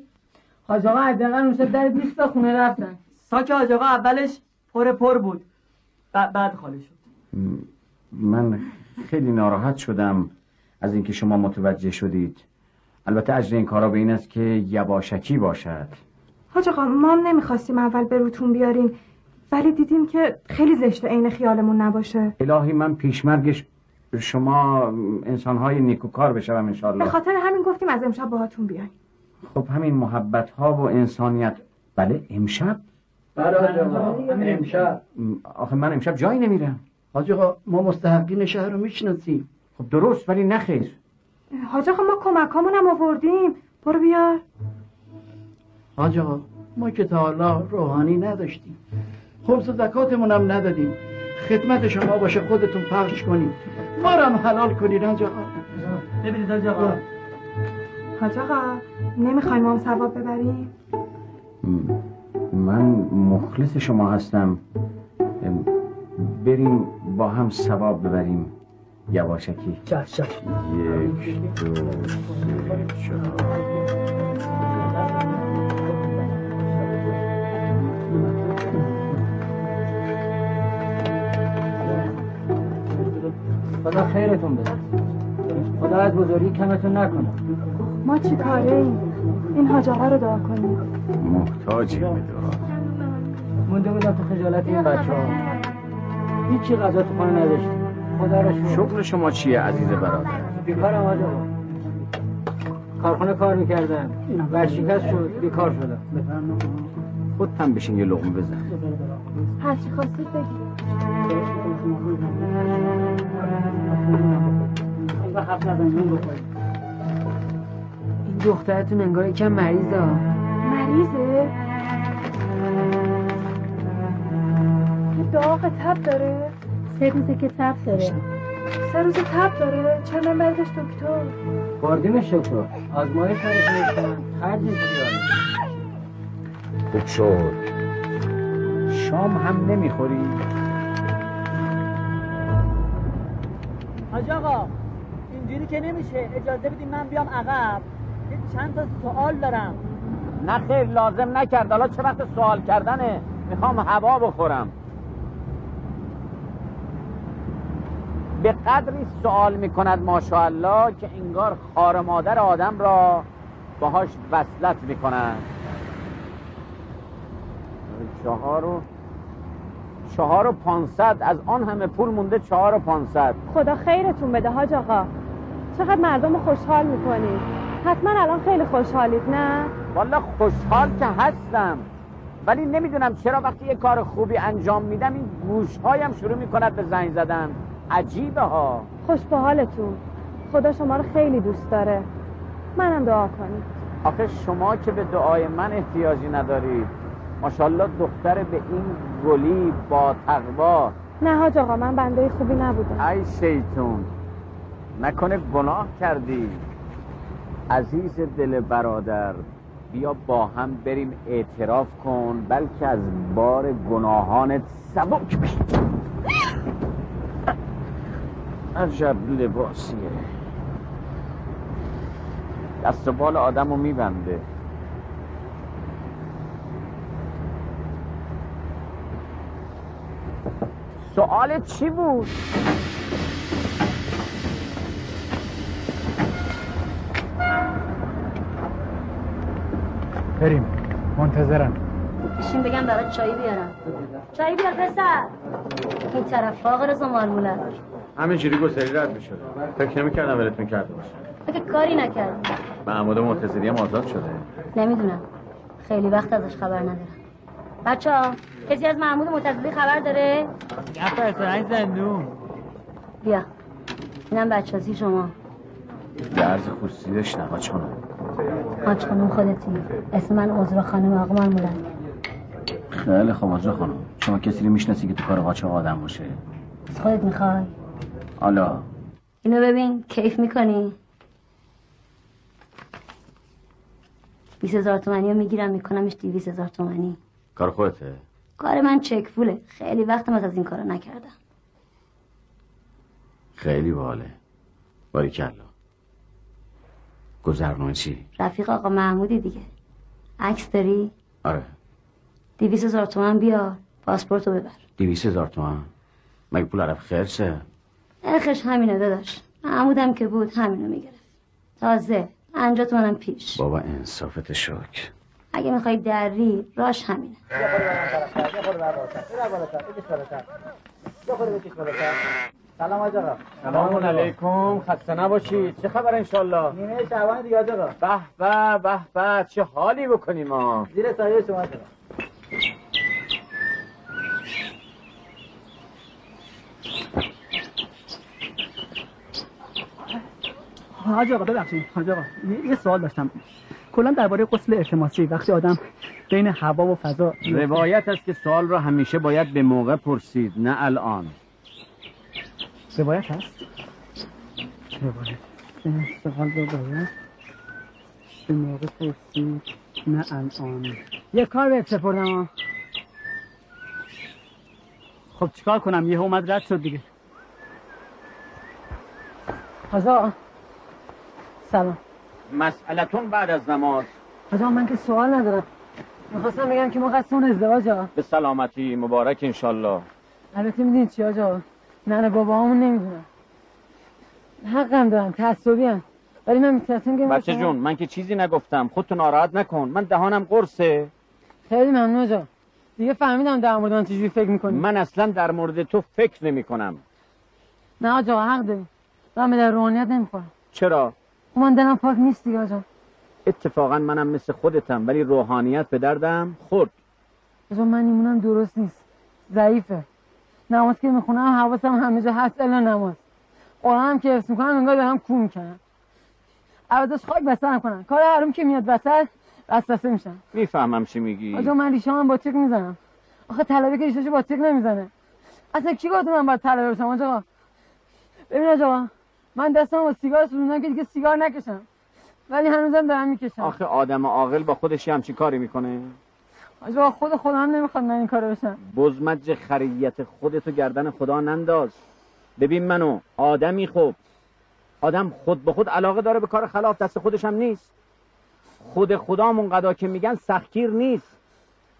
حاج آقا حداقل اون شب در 20 تا خونه رفتن. ساک حاج آقا اولش پر پر بود. ب- بعد خالی شد. من خیلی ناراحت شدم از اینکه شما متوجه شدید. البته اجر این کارا به این است که یواشکی باشد. حاج آقا ما نمی‌خواستیم اول به روتون بیاریم ولی دیدیم که خیلی زشته عین خیالمون نباشه. الهی من پیشمرگش شما انسانهای نیکوکار بشوم به انشالله خاطر همین گفتیم از امشب باهاتون بیایم. خب همین محبت ها و انسانیت. بله امشب؟ بله حاج آقا امشب. آخه من امشب جایی نمیرم. حاج آقا ما مستحقین شهر رو می‌شناسیم. خب درست ولی نخیر حاج آقا ما کمکامون هم آوردیم. برو بیار. حاج آقا ما که تا حالا روحانی نداشتیم. خمس و زکاتمون هم ندادیم. خدمت شما باشه خودتون پخش کنید ما رو هم حلال کنید حاج آقا ببینید حاج آقا حاج آقا نمی‌خوایم ما هم ثواب ببریم؟ من مخلص شما هستم. بریم با هم ثواب ببریم یواشکی. یک دو سه چهار. خدا خیرتون بده. خدا از بزرگی کمتون نکنه. ما چی کاره ایم؟ این حاج آقا رو دعا کنیم. محتاجی به دعا مونده بودم تو خجالت این بچه ها. هیچی غذا تو خانه نداشتیم. خدا رو شکر. شغل شما چیه عزیز برادر؟ بیکارم آقا کارخونه کار می‌کردم ورشکست شد بیکار شدم خود هم بشین یه لغمه بزن. هرچی خواستید بگید. این دخترتون انگار یکم مریضه. مریضه؟ داغ تب داره. سه روزه که تب داره. سه روز تب داره. چرا نمیدش دکتر؟ بردیمش دکتر. آزمایش برش نوشتن خرجش زیاده خوب شد شام هم نمی‌خوری؟ حاج آقا اینجوری که نمیشه اجازه بدیم من بیام عقب. یه چند تا سوال دارم. نه خیر لازم نکرد. حالا چه وقت سوال کردنه؟ می‌خوام هوا بخورم. به قدری سوال می‌کند ماشاءالله که انگار خار مادر آدم را باهاش وصلت می‌کنند چهار و چهار و پانصد از آن همه پول مونده چهار و پانصد. خدا خیرتون بده حاج آقا. چقدر مردم رو خوشحال می‌کنید حتما الان خیلی خوشحالید نه؟ والا خوشحال که هستم. ولی نمی‌دونم چرا وقتی یه کار خوبی انجام میدم این گوشهایم شروع می‌کند به زنگ زدن. عجیبه ها. خوش به حالتون. خدا شما رو خیلی دوست داره. منم دعا کنید. آخه شما که به دعای من احتیاجی ندارید. ماشاءالله دختر به این گلی با تقوا. نه حاج آقا من بنده خوبی نبودم. ای شیطون نکنه گناه کردی. عزیز دل برادر بیا با هم بریم اعتراف کن بلکه از بار گناهانت سبک بشی عجب لباسیه. دست و بال آدم رو میبنده. سوال چی بود؟ بریم. منتظرم. بشین بگم برای چایی بیارم چایی بیار پسر. این طرف فاق رضا مارمولک همین جوری گسری رد می‌شد. فکر نمی‌کردم ولتون کرده باشه. فکر کاری نکردم محمود مرتضی هم آزاد شده. نمی‌دونم. خیلی وقت ازش خبر ندارم. بچه ها کسی از محمود متصلی خبر داره؟ گفت رستوران زندون. بیا. اینم بچه شما. یه عرض خصوصی داشتم حاج خانم حاج خانم خودتی اسم من عذرا خانم آقا مارمولک خیلی خوب حاج خانم شما کسی رو می‌شناسی که تو کار قاچاق آدم باشه؟ از خودت می‌خوای. حالا. اینو ببین کیف می‌کنی. بیس هزار تومنی رو می‌گیرم میکنمش دیویس هزار تومنی کار خودته؟ کار من چک پوله. خیلی وقت از این کارا نکردم. خیلی باله باریکلا گذرنامه چی؟ رفیق آقا محمودی دیگه. عکس داری؟ آره. دیویس هزار تومن بیار. پاسپورت رو ببر. دیویس هزار تومن؟ مگه پول عرب خرچه نرخش همینه داداش. عمودم که بود همینو می‌گرفت. تازه. انجا تومنم پیش. بابا انصافت شک اگه می‌خوای دری راش همینه. سلام آج آقا سلام علیکم خسته نباشید. چه خبر انشالله نیمه شعبان دیگه آج آقا به به به به. چه حالی بکنیم ما؟ زیر سایه شما آج آقا حاج آقا ببخشید. حاج آقا یه- یه سوال داشتم. کلا درباره غسل التماسی وقتی آدم بین هوا و فضا روایت است که سوال را همیشه باید به موقع پرسید نه الان. روایت هست؟ روایت. سوال رو باید به موقع پرسید نه الان. یه کار بهت سپردم. خب چیکار کنم؟ یه اومد رد شد دیگه. آقا سلام. مسئلتون بعد از نماز. آقا من که سوال ندارم. می‌خواستم بگم که ما قصد اون ازدواج ها. به سلامتی مبارک انشالله. البته می‌دونی چی آقا ننه بابا همون نمی‌دونم. حقم دارم تعصبی هم ولی من میترسم که بچه جون من که چیزی نگفتم. خودتو ناراحت نکن. من دهانم قرصه. خیلی ممنون آقا دیگه فهمیدم در مورد من چجوری فکر می‌کنی. من اصلا در مورد تو فکر نمی کنم نه آقا حق داری من به در روحانیت نمی‌خورم. چرا؟ من دلم پاک نیست دیگه حاج آقا اتفاقا منم مثل خودتم ولی روحانیت به دردم خورد. آقا من ایمونم درست نیست. ضعیفه. نماز که می‌خونم حواسم همه جا هست الا نماز. قرآن هم که حفظ می‌کنم انگار دارم کو می‌کنم. عوضش خاک بسترم کنم کار حروم که میاد وسط وسوسه میشم. می‌فهمم چی میگی. آجا من ریشه هم با تیک می‌زنم. آخه طلبه که ریشهشو با تیک نمی‌زنه. اصلا کی گفت من باید طلبه بشم آجا؟ ببین آجا من دستم با سیگار سوزوندم که دیگه سیگار نکشم. ولی هنوزم دارم می‌کشم. آخه آدم عاقل با خودش یه همچین کاری می‌کنه؟ آجا خود خودم نمی‌خواد من این کارو بشم. بزمج خریت خودتو گردن خدا ننداز. ببین منو آدمی خوب. آدم خود به خود علاقه داره به کار خلاف دست خودش هم نیست. خود خدامون قضا که میگن سختگیر نیست.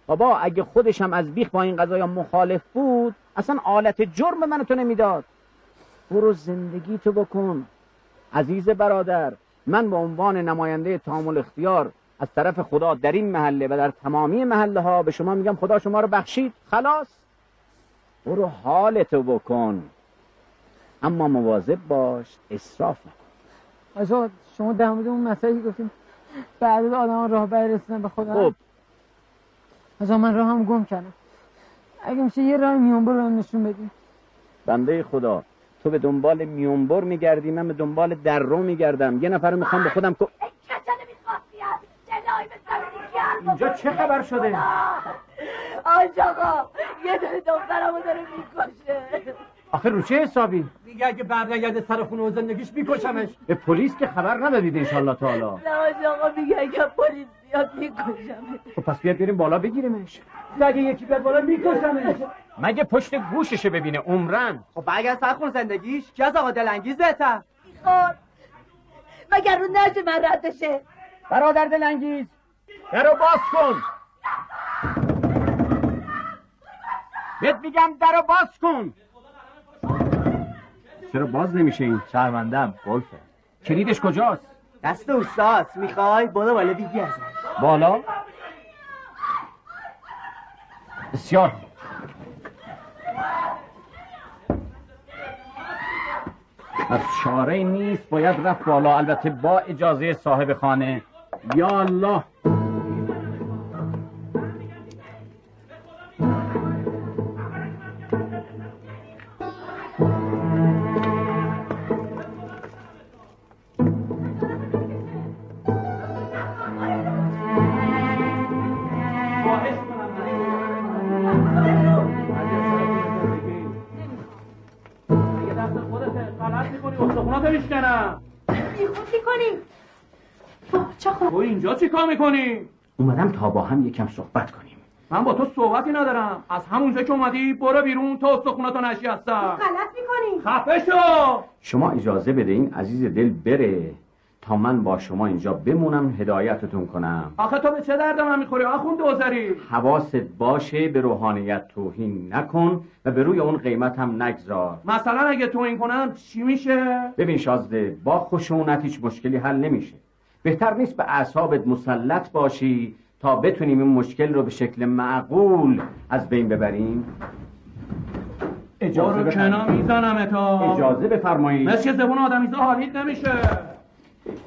بابا اگه خودش هم از بیخ با این قضایا مخالف بود اصلا آلت جرم منو تو نمی‌داد. برو زندگی تو بکن. عزیز برادر من به عنوان نماینده تامل اختیار از طرف خدا در این محله و در تمامی محله ها به شما میگم خدا شما رو بخشید. خلاص؟ برو حالتو بکن. اما مواظب باش اصراف نکن. آجا شما در مورد اون مسائلی گفتیم بعد آدم راه بر رسیدن به خدا. خب. آجا من راهم گم کردم. اگه میشه یه راه میونبر رو هم نشون بدیم بنده خدا تو به دنبال میونبر میگردی من به دنبال در رو میگردم. یه نفر رو می‌خوام به خودم کو- اینجا چه خبر شده؟ آج آقا یه دونه دخترمو داره می‌کشه. آخه رو چه حسابی؟ دیگه اگه برنگرده سر خونه و زندگیش میکشمش. به پلیس که خبر ندادید انشالله تعالی. نه آج آقا میگه اگه پلیس بیاد میکشمش. خب پس بیاد بریم بالا بگیریمش اگه یکی بیاد بالا میکشمش. مگه پشت گوششو ببینه عمرن؟ خب برگرد سر خون زندگیش کی از آقا دلانگیز بهتر؟ خود مگر رو نشه من رد بشه؟ برادر دلانگیز درو باز کن. بهت میگم درو باز کن. چرا باز نمیشه این؟ شرمندم گلفه. کلیدش کجاست؟ دست اوستاست. می‌خوای برو بالا بیگی ازش. بالا؟ بسیار پس چاره نیست باید رفت بالا. البته با اجازه صاحب خانه. یا الله. اینجا چی کار می‌کنی؟ اومدم تا با هم یکم صحبت کنیم. من با تو صحبتی ندارم. از همونجا که اومدی برو بیرون تا استخوناتو نشیستم غلط می‌کنی. خفه شو! شما اجازه بده این عزیز دل بره تا من با شما اینجا بمونم هدایتتون کنم. آخه تو به چه درد من می‌خوری؟ آخون دوزری. حواست باشه به روحانیت توهین نکن و به روی اون قیمت هم نگذار. مثلا اگه تو این کنم چی میشه؟ ببین شازده با خشونت هیچ مشکلی حل نمیشه. بهتر نیست به اعصابت مسلط باشی تا بتونیم این مشکل رو به شکل معقول از بین ببریم؟ اجازه. کنا می‌زنم تا. اجازه بفرمایید. مثل که زبون آدمیزا حالیت نمیشه.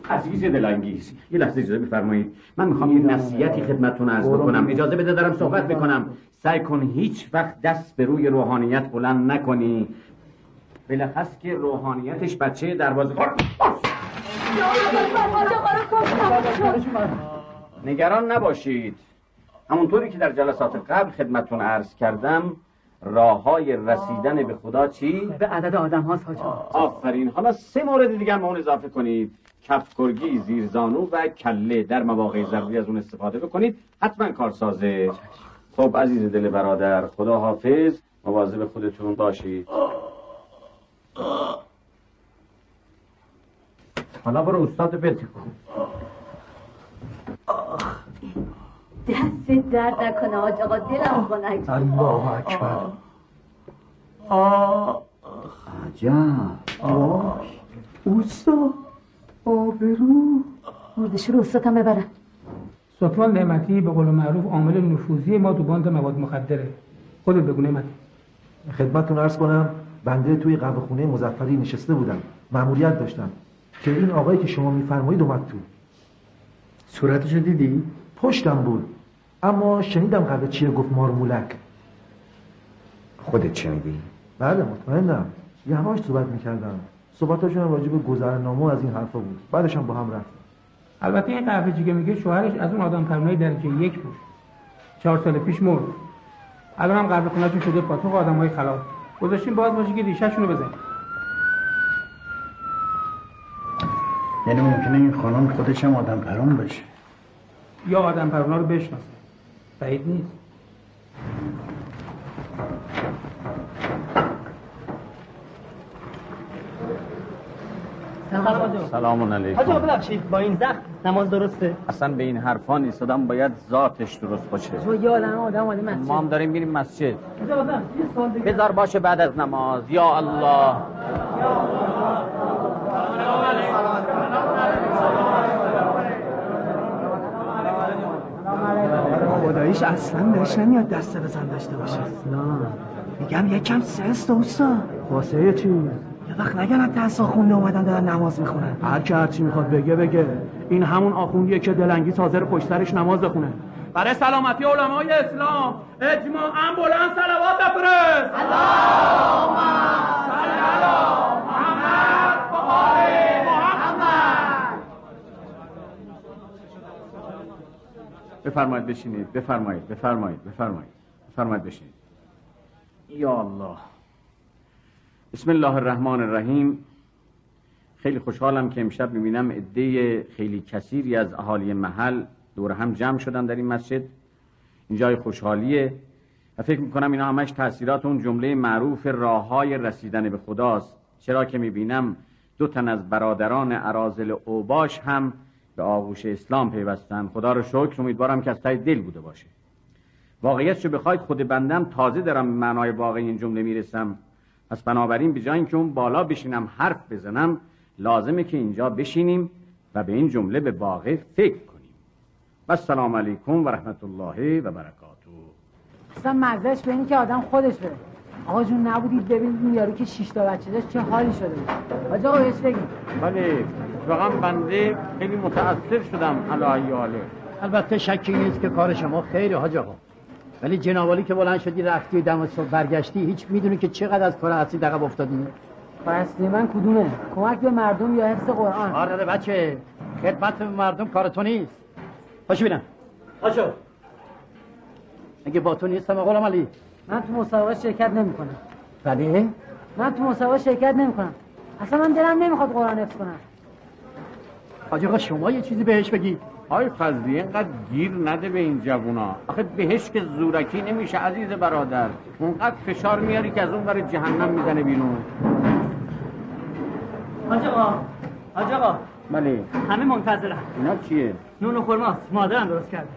عزیز دلانگیز یه لحظه اجازه بفرمایید. من می‌خوام یه نصیحتی خدمتتون عرض بکنم. اجازه بده دارم صحبت بکنم. سعی کن هیچ وقت دست به روی روحانیت بلند نکنی. بلخص که روحانیتش بچه دروازه نگران نباشید. همونطوری که در جلسات قبل خدمتتون عرض کردم راه های رسیدن به خدا چی؟ به عدد آدم هاست آفرین. حالا سه مورد دیگه هم به اون اضافه کنید. کفگرگی زیرزانو و کله. در مواقع ضروری از اون استفاده بکنید. حتما کارسازه. خب عزیز دل برادر خدا حافظ مواظب خودتون باشید. حالا برو استاد بنتی کن دست درد نکنه حاج آقا دلم خنک الله اکبر عجب اوستا آبرو مردش رو استادم ببرم سلطان نعمتی به قول معروف عامل نفوذی ما تو باند مواد مخدره خودت بگو نعمتی خدمتتون عرض کنم بنده توی قهوه خونه مزفری نشسته بودم مأموریت داشتم که این آقایی که شما میفرمایید اومد تو. صورتشو دیدی؟ پشتم بود. اما شنیدم قبل چیه گفت مارمولک. خودت شنیدی؟ بله مطمئنم. یواش صحبت می‌کردم. صحبتاشون هم راجع به گذرنامه و از این حرفا بود. بعدش هم با هم رفتیم. البته این قهوه‌چی که میگه شوهرش از اون آدم پرونای درجه یک بود. چهار سال پیش مرد. الان هم قهوه شده پاتوق آدمای خلاف گذاشتیم باز باشه که ریشه‌شون رو بزنیم. یعنی ممکنه این خانم خودش هم آدم پرون بشه یا آدم پرونا رو بشناسه. بعید نیست. سلام. علیکم. ببخشید با این زخم نماز درسته؟ اصلا به این حرفا نیست. آدم باید ذاتش درست باشه. تو یه آدم آدم آدم مسجد. ما هم داریم میریم مسجد. بذار باشه بعد از نماز. یا الله. خداییش اصلا بهش نمیاد دسته بزن داشته باشه. اصلا. میگم یکم سست اوستا. واسه چی یه وقت نگن از دست خونده اومدن دارن نماز می‌خونن. هر کی هر چی می‌خواد بگه بگه. این همون آخوندیه که دلنگی حاضر پشت سرش نماز بخونه. برای سلامتی علمای اسلام اجماعا بلند صلوات بفرست. اللهم صل علی محمد و آل محمد بفرمایید بشینید. بفرمایید بفرمایید بفرمایید. بفرمایید بشینید. یا الله. بسم الله الرحمن الرحیم. خیلی خوشحالم که امشب می‌بینم عده خیلی کثیری از اهالی محل دور هم جمع شدن در این مسجد. این جای خوشحالیه و فکر می‌کنم اینا همش تاثیرات اون جمله معروف راه های رسیدن به خداست. چرا که می‌بینم دو تن از برادران عرازل اوباش هم به آغوش اسلام پیوستن. خدا رو شکر امیدوارم که از ته دل بوده باشه. واقعیت بخواید خود بندم تازه دارم به معنای واقعی این جمله می‌رسم. پس بنابراین به جای اینکه اون بالا بشینم حرف بزنم لازمه که اینجا بشینیم و به این جمله به واقع فکر کنیم. و السلام علیکم و رحمت الله و برکاته اصلا مزهش به این که آدم خودش بره. آقا جون نبودید ببینید این یارو که شش تا بچه داشت چه حالی شده بود. حاج آقا بهش بگید. بله واقعا بنده خیلی متاثر شدم علی حاله البته شکی نیست که کار شما خیلی حاج آقا. ولی جنابالی که بلند شدی رفتی دم صبح برگشتی هیچ می‌دونی که چقدر از کار اصلی عقب افتادی. اصلی من کدومه؟ کمک به مردم یا حفظ قرآن؟ آره بچه خدمت به مردم کار تو نیست. باشو بینم. باشو اگه با تو نیستم آقا علی. من تو مسابقه شرکت نمی‌کنم. ولی؟ من تو مسابقه شرکت نمی‌کنم. اصلا من دلم نمی‌خواد قرآن حفظ کنم. حاج آقا شما یه چیزی بهش بگی. های فضلی اینقدر گیر نده به این جوونا. آخه بهش که زورکی نمیشه عزیز برادر. اونقدر فشار میاری که از اون برای جهنم می‌زنه بیرون. حاج آقا حاج آقا. بله. همه منتظرن. اینا چیه؟ نون و خرماست مادرم درست کرده.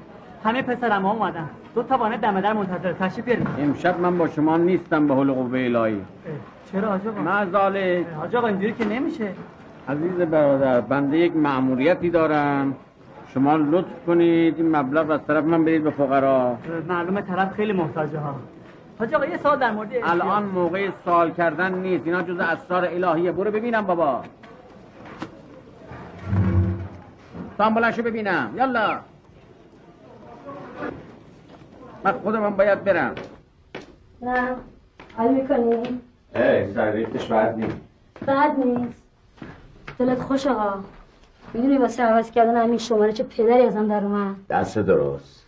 همه پسرم ها اومدن. دو تا وانه دم در منتظر. تشریف بیارید. امشب من با شما نیستم به حول قوه الهی. چرا حاج آقا مزاله حاج آقا اینجوری که نمیشه. عزیز برادر بنده یک مأموریتی دارم. شما لطف کنید این مبلغ از طرف من برید به فقرا. معلومه طرف خیلی محتاجه ها. حاج آقا یه سوال در مورد الان موقع سوال کردن نیست. اینا جز اسرار الهیه. برو ببینم بابا. سام بلنشو ببینم. یالا. من خودم باید برم. نه. حال می‌کنی؟ ای سرریختش بد نیست بد نیست. دلت خوش آقا. می‌دونی واسه عوض کردن همین شماره چه پدری ازم در اومد؟ دست درست.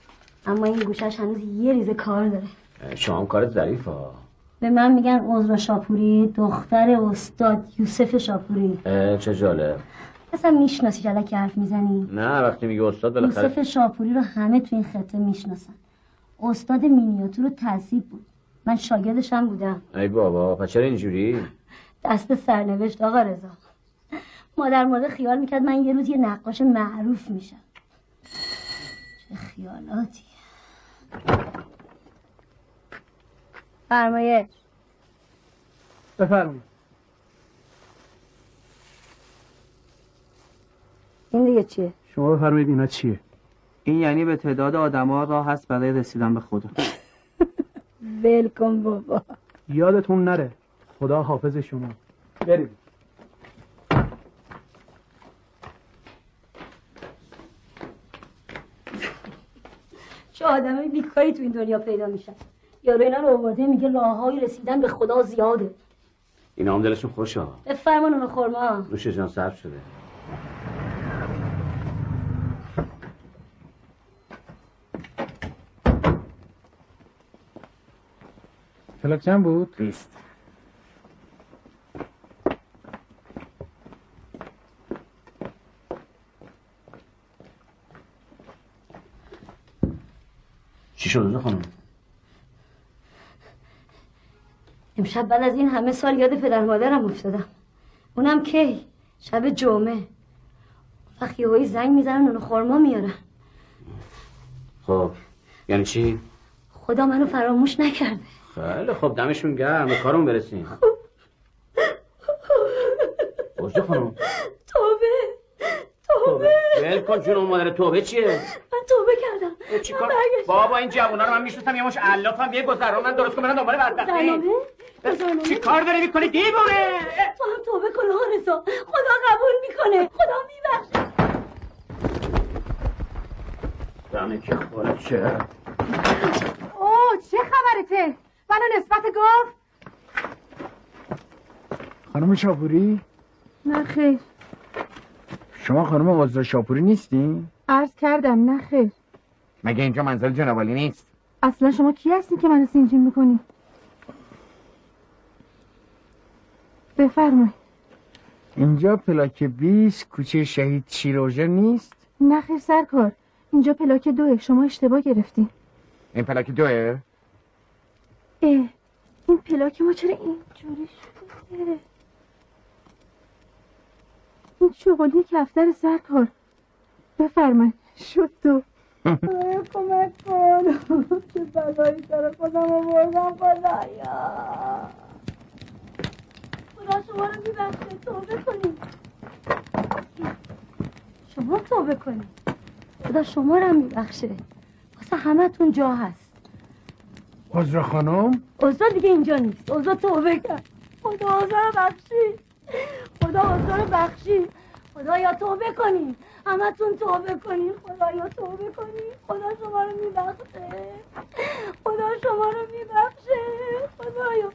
اما این گوشش هنوز یه ریزه کار داره. شما هم کارت ظریف ها. به من میگن عذرا شاپوری دختر استاد یوسف شاپوری. چه جالب. اصلا می‌شناسی که حرف می‌زنی؟ نه وقتی میگه استاد بالاخره یوسف شاپوری رو همه تو این خطه می‌شناسن. استاد مینیاتور و تحصیل بود. من شاگردش هم بودم. ای بابا پس چرا اینجوری؟ دست سرنوشت آقا رضا. مادر مادر خیال می‌کرد من یه روز یه نقاش معروف میشم. چه خیالاتی. فرمایش. بفرمایید. این دیگه چیه؟ شما بفرمایید اینا چیه؟ این یعنی به تعداد آدما راه هست برای رسیدن به خدا. ول کن بابا. یادتون نره. خدا حافظ شما. برید چه آدمای بیکاری تو این دنیا پیدا میشن. یارو اینا رو آورده میگه راههای رسیدن به خدا زیاده. اینا هم دلشون خوشه. بفرمان اونو خورما. روش جان صرف شده. پلاک چند بود؟ بیست چی شد خانم؟ امشب بعد از این همه سال یاد پدر مادرم افتادم اونم کی شب جمعه وقت یهویی زنگ می‌زنن اونو خورما میارن خب یعنی چی؟ خدا منو فراموش نکرده خیلی خب دمشون گرم به کارمون برسیم وجه خانم توبه توبه ول کن جون اون مادر توبه چیه؟ من توبه کردم چی کار؟ بابا این جوونا رو من می‌شناسم یه مش علافم بیه گذرا من درست کنم دنبال بدبختی؟ چی کار داری می‌کنی دیوونه؟ تو هم توبه کن آرزا خدا قبول می‌کنه خدا میبخشه زنه که خوره چه؟ اوه چه خبرته؟ منو نسبت گفت خانم شاپوری نه خیر شما خانم عذرا شاپوری نیستی؟ عرض کردم نه خیر مگه اینجا منزل جنابالی نیست؟ اصلا شما کی هستی که منو سینجین می‌کنی؟ بفرمایید اینجا پلاک 20 کوچه شهید شیروژه نیست؟ نه خیر سرکار اینجا پلاک دوه شما اشتباه گرفتین این پلاک دوه؟ این پلاک ما چرا اینجوری شده؟ این شغلی کفتر سرکار بفرمایید. شد تو. کمک کن. چه بلایی سر خودم آوردم خدایا. خدا شما رو میبخشه توبه کنید شما توبه کنید خدا شما رو میبخشه. واسه همه تون جا هست. عذرا خانم؟ اوزا دیگه اینجا نیست. اوزا توبه کرد خدا اوزا رو بخشید خدا اوزا رو بخشید خدا یا توبه کنین همه تون توبه کنین خدا یا توبه کنین خدا شما رو میبخشه. خدا شما رو میبخشه. خدا یا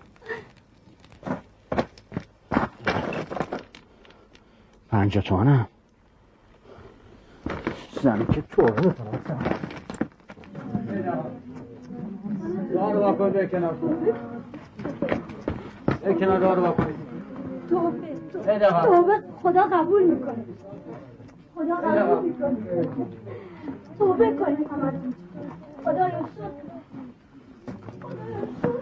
پنجا تومنم زنی که توبه کنم راه رو واکن به کنار کن به کنار راه رو واکن. توبه. توبه خدا قبول می‌کنه. خدا قبول می‌کنه. توبه کنید خدا یا شکر آقا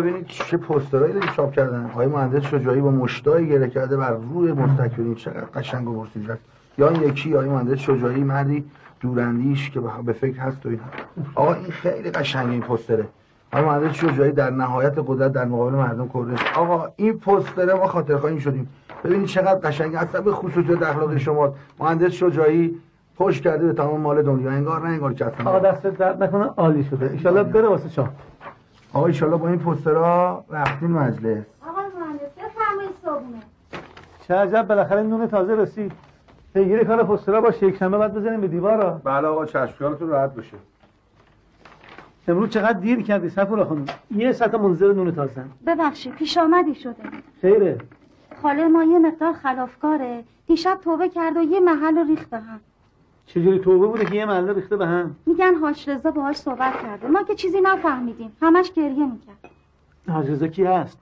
ببینید چه پوسترایی دیگه چاپ کردن. آقای مهندس شجاعی با مشتای گره کرده بر روی مستکبرین. چقدر قشنگ و پرسیجت یا این یکی آقای مهندس شجاعی مردی دوراندیش که به فکر هست و این آقا این خیلی قشنگ این پوستره. آقای مهندس شجاعی در نهایت قدرت در مقابل مردم کردش آقا این پوستره ما خاطر خواهیم شدیم. ببینید چقدر قشنگ. اصلا به خصوصیت اخلاقی شما. مهندس شجاعی پشت کرده به تمام مال دنیا. انگار نه انگار که آقا دست درد نکنه عالی شده. ان بره واسه چاپ آقا ان با این پوسترها رفتین مجلس. آقا مهندس بفرمایید صبحونه. چه عجب بالاخره نون تازه رسید. پیگیری کار پوسترها با یک شنبه بعد بزنیم به دیوارا. بله آقا چشم راحت بشه امروز چقدر دیر کردی سفر خانم؟ یه سطح منظر نون تازه. ببخشید پیش آمدی شده. خیره. خاله ما یه مقدار خلافکاره. دیشب توبه کرد و یه محل رو ریخت به هم. چجوری توبه بوده که یه محله ریخته به هم؟ میگن هاش رضا باهاش صحبت کرده. ما که چیزی نفهمیدیم. همش گریه می‌کرد. هاش رضا کی هست؟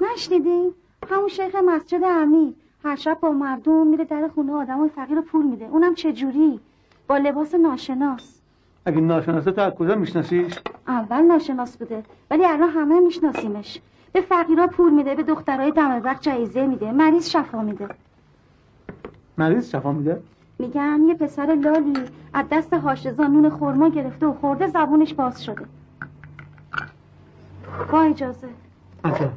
نشنیدی همون شیخ مسجد امیر هر شب با مردم میره در خونه آدم فقیر پول میده. اونم چجوری؟ با لباس ناشناس. اگه ناشناسه تو از کجا میشناسیش؟ اول ناشناس بوده ولی الان همه میشناسیمش. به فقیرا پول میده به دخترای دم وقت جایزه میده. مریض شفا میده. مریض شفا میده؟ میگن یه پسر لالی از دست هاشزا نون خورما گرفته و خورده زبونش باز شده. با اجازه. عجب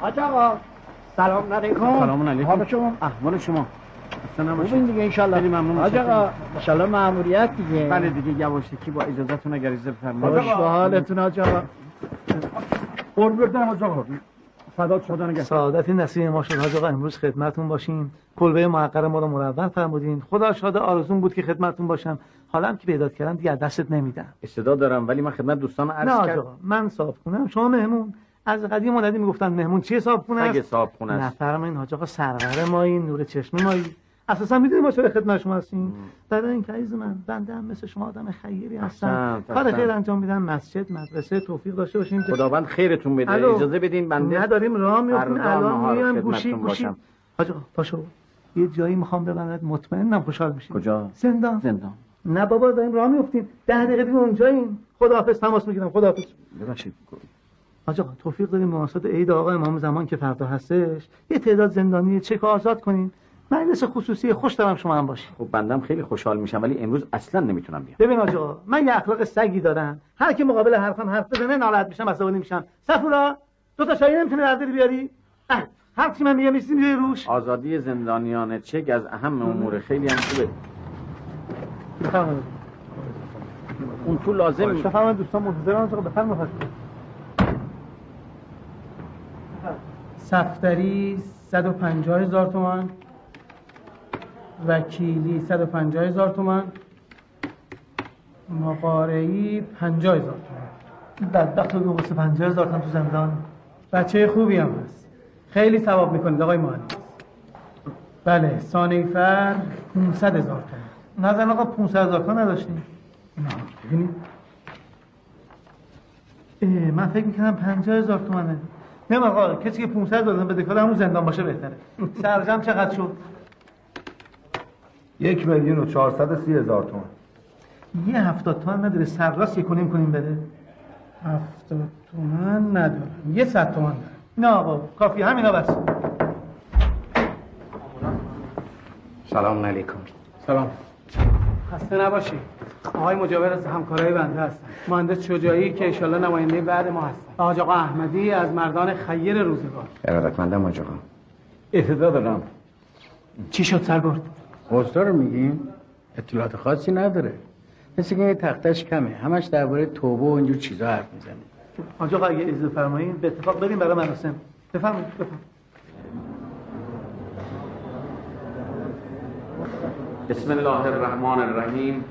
حاج آقا سلام علیکم. سلام علیکم. حال شما؟ احوال شما. خوبین دیگه انشالله. خیلی ممنون حاج آقا انشالله ماموریت دیگه. بله دیگه یواشکی با اجازهتون اگر اجازه بفرمایید. خوش به حالتون حاج آقا؟ قرب بدم حاج آقا. فدات شدن نگه سعادتی نصیب ما شد. حاج آقا امروز خدمتون باشیم. کلبه محقر ما رو مرور فرمودین. خدا شاده آرزون بود که خدمتون باشم. حالا هم که پیدات کردم دیگه دستت نمیدم. استعداد دارم ولی من خدمت دوستان عرض نه کردم. آقا من صاحب کنم شما مهمون. از قدیم مولدی می‌گفتن مهمون چیه صاحب خونه اگه صاحب خونه است. نفرمایین حاج آقا سرور مایی نور چشم مایی. اساسا می‌دونی ما چرا خدمت شما هستیم؟ برای این عزیز من بنده هم مثل شما آدم خیری هستم کار خیر انجام میدم مسجد مدرسه توفیق داشته باشیم خداوند خیرتون بده. الو. اجازه بدین بنده نداریم راه میفتیم فردا الان میام گوشی گوشی. حاج پاشو. یه جایی می‌خوام ببندت مطمئنم خوشحال میشی کجا؟ زندان. زندان. نه بابا داریم راه میفتیم ده دقیقه دیگه اونجاییم. خداحافظ تماس می‌گیرم. خداحافظ. ببخشید. آقا توفیق داریم. مناسبت عید آقا امام زمان که فردا هستش. یه تعداد زندانی چک آزاد کنین. مجلس خصوصی خوش دارم شما هم باشی خب بندم خیلی خوشحال میشم ولی امروز اصلا نمی‌تونم بیام. ببین آقا من یه اخلاق سگی دارم. هر کی مقابل حرفم حرف بزنه ناراحت میشم عصبانی میشم. صفورا دو تا چای نمی‌تونی برداری بیاری؟ هر چی من میگم می‌ذاری روش. آزادی زندانیان چک از اهم امور خیلی هم خوبه. اون تو لازم بفرمایید دوستان منتظرم آقا بفرمایید. صفدری 150 هزار تومان. وکیلی 150 هزار تومان. مقارعی 50 هزار تومان. بدبخت رو واسه 50 هزار تومان تو زندان. بچه خوبی هم هست. خیلی ثواب می‌کنید آقای مهندس. بله سانیفر 500 هزار تومان. نزن آقا 500 هزار تومان نداشتیم. نه ببینید من فکر می‌کنم 50 هزار تومنه. نه آقا کسی که 500 دادن بده کار همون زندان باشه بهتره. سرجم چقدر شد؟ یک میلیون و چهارصد و سی هزار تومن یه هفتاد تومن نداره. سرراست یک کنیم کنیم بده. هفتاد تومن ندارم یه صد تومن دارم نه آقا کافی. همینا بس سلام علیکم. سلام. خسته نباشی. آقای مجاور از همکارای بنده هستن. مهندس شجاعی که انشالله نماینده بعد ما هستن. آج آقا احمدی از مردان خیر روزگار. ارادتمندم آج آقا اعتداد دارم. چی شد سرگرد؟ حوزدار رو میگیم؟ اطلاعات خاصی نداره. مثل که یه تختش کمه. همش درباره توبه و اینجور چیزا حرف می‌زنه آج آقا اگه اجازه فرمایین به اتفاق بریم برای مراسم. بفرمایید بفرمایید. بسم الله الرحمن الرحیم.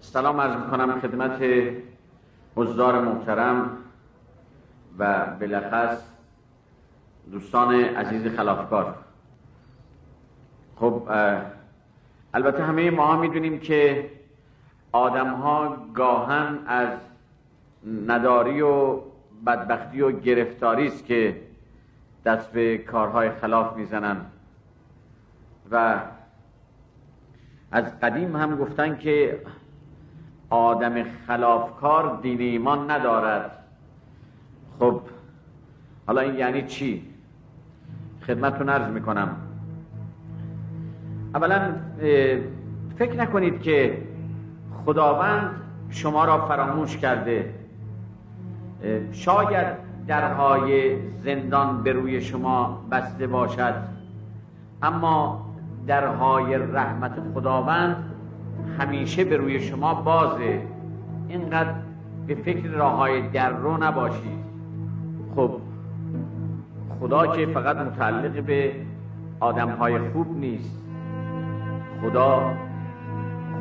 سلام عرض می‌کنم خدمت حضار محترم و بلخص دوستان عزیز خلافکار. خب البته همه ما ها می‌دونیم که آدم ها گاهن از نداری و بدبختی و گرفتاری است که دست به کارهای خلاف می‌زنن. و از قدیم هم گفتن که آدم خلافکار دین ایمان ندارد. خب حالا این یعنی چی؟ خدمتتون عرض می‌کنم. اولا فکر نکنید که خداوند شما را فراموش کرده. شاید درهای زندان به روی شما بسته باشد اما درهای رحمت خداوند همیشه به روی شما بازه اینقدر به فکر راه های در رو نباشید خب خدا که فقط متعلق به آدم های خوب نیست. خدا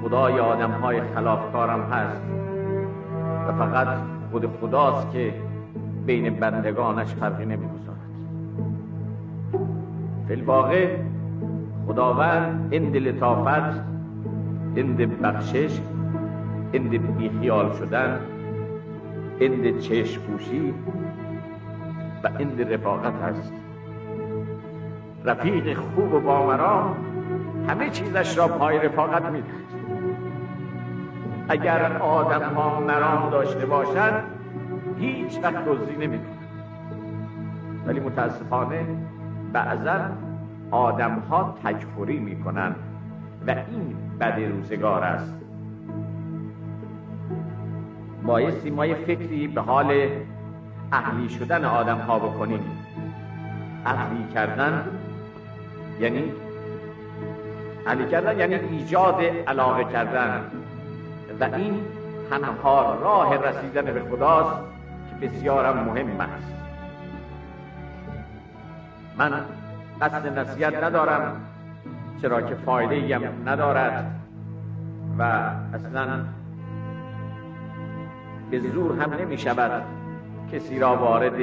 خدای آدم های خلافکارم هست. و فقط خود خداست که بین بندگانش فرقی نمی‌گذارد. فی الواقع خداوند اند لطافت اند بخشش اند بیخیال شدن اند چشم پوشی و اند رفاقت هست. رفیق خوب و بامرام همه چیزش را پای رفاقت می‌دهد اگر آدم ها مرام داشته باشند هیچ وقت دزدی نمی‌کنند ولی متاسفانه بعضا آدم ها تکفری می‌کنند و این بد روزگار است. بایستی ما یه فکری به حال اهلی شدن آدم ها بکنیم. اهلی کردن یعنی اهلی کردن یعنی ایجاد علاقه کردن. و این تنها راه رسیدن به خداست که بسیارم مهم است. من قصد نصیحت ندارم. چرا که فایده هم ندارد و اصلا به زور هم نمی شود کسی را وارد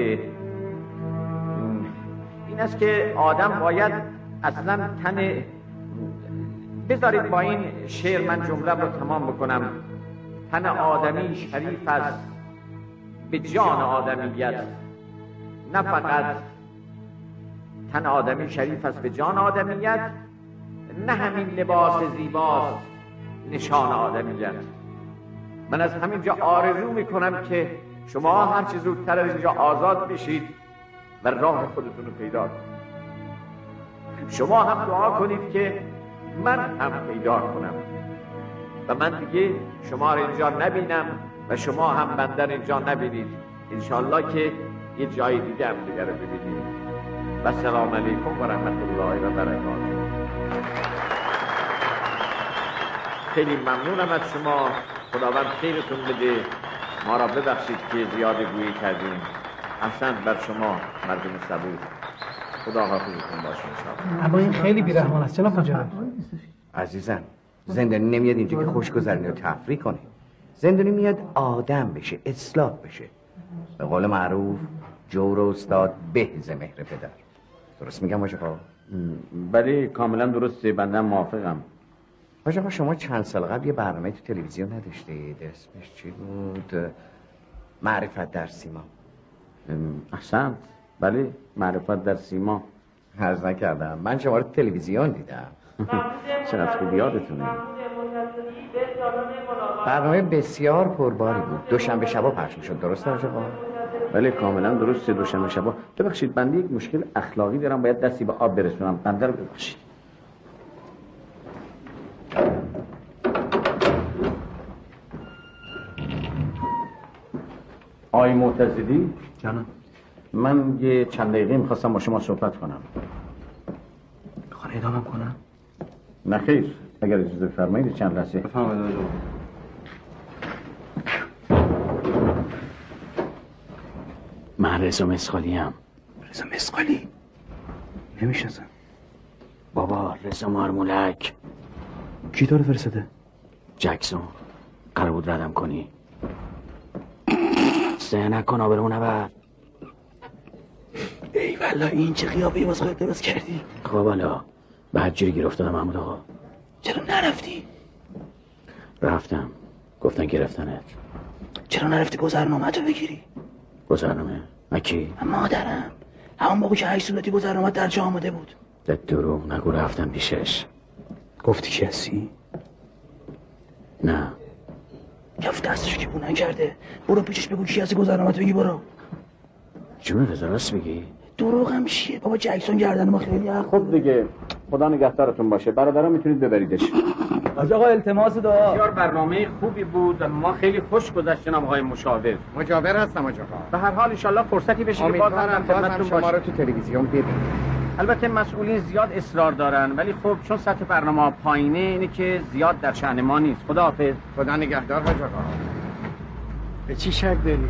این است که آدم باید اصلا تن بذارید با این شعر من جمله رو تمام بکنم. تن آدمی شریف است به جان آدمیت. نه فقط تن آدمی شریف است به جان آدمیت. نه همین لباس زیباست نشان آدمیت من از همینجا آرزو می‌کنم که شما هرچی زودتر از اینجا آزاد بشید و راه خودتون رو پیدا کنید. شما هم دعا کنید که من هم پیدا کنم و من دیگه شما رو اینجا نبینم و شما هم بندر اینجا نبینید. انشالله که یه جای دیگه هم دیگر رو ببینید. و سلام علیکم و رحمت الله و برکاته. خیلی ممنونم از شما. خداوند خیرتون بده. ما را ببخشید که زیاد گویی کردیم. احسن بر شما مردم صبور. خدا حافظتون باشه اما این خیلی بیرحمان است. جناب مجرد عزیزم زندانی نمیاد اینجا که خوش گذرنی و تفریح کنه. زندانی میاد آدم بشه اصلاح بشه. به قول معروف جور استاد به مهر پدر. درست میگم باشه بله کاملا درسته. بنده موافقم. باشه شما چند سال قبل یه برنامه تو تلویزیون نداشتید؟ اسمش چی بود؟ معرفت در سیما. احسنت بله معرفت در سیما. عرض نکردم. من شما رو تلویزیون دیدم. چقدر خوب یادتونه. برنامه بسیار پرباری بود. دوشنبه شبا پخش می‌شد. درست نه بله کاملا درسته دوشنبه شبا. ببخشید بنده یک مشکل اخلاقی دارم. باید دستی به آب برسونم. بنده رو ببخشید. آی معتزدی جانم من یه چند دقیقه می‌خواستم با شما صحبت کنم. خانه ادامه کنم. نه خیر. اگر اجازه فرمایید چند لحظه. بفرمایید من رضا مسخالی هم رضا مسخالی نمی‌شناسم. بابا رضا مارمولک. کی تو رو فرستاده؟ جکسون. قرار بود ردم کنی. سه نکن آبرمون نبر ای والا این چه خیابه باز خودت درست کردی؟ خب حالا بعد جوری گیر افتادم محمود آقا. چرا نرفتی؟ رفتم. گفتن گرفتنت چرا نرفتی گذرنامه تو بگیری؟ گذرنامه؟ اکی مادرم. همون موقع که هشت صورتی گذرنامه در جا آمده بود. ده دروغ نگو رفتم پیشش. گفتی کسی؟ نه. کف دستشو که بو نکرده برو پیشش بگو کی هستی گذرنامه بگی برو. جون راست میگی؟ دروغ هم چیه؟ بابا جکسون گردن ما خیلی خب دیگه. خدا نگهدارتون باشه. برادران می‌تونید ببریدش. حاج آقا التماس دعا. بسیار برنامه خوبی بود. و ما خیلی خوش گذشت جناب آقای مشاور. مجاور هستم آقا به هر حال ان فرصتی بشه که باز هم خدمتتون شما رو تو تلویزیون ببینیم. البته مسئولین زیاد اصرار دارن ولی خب چون سطح برنامه ها پایینه اینه که زیاد در شأن ما نیست. خدا حافظ خدا نگهدار حاج آقا به چی شک داری؟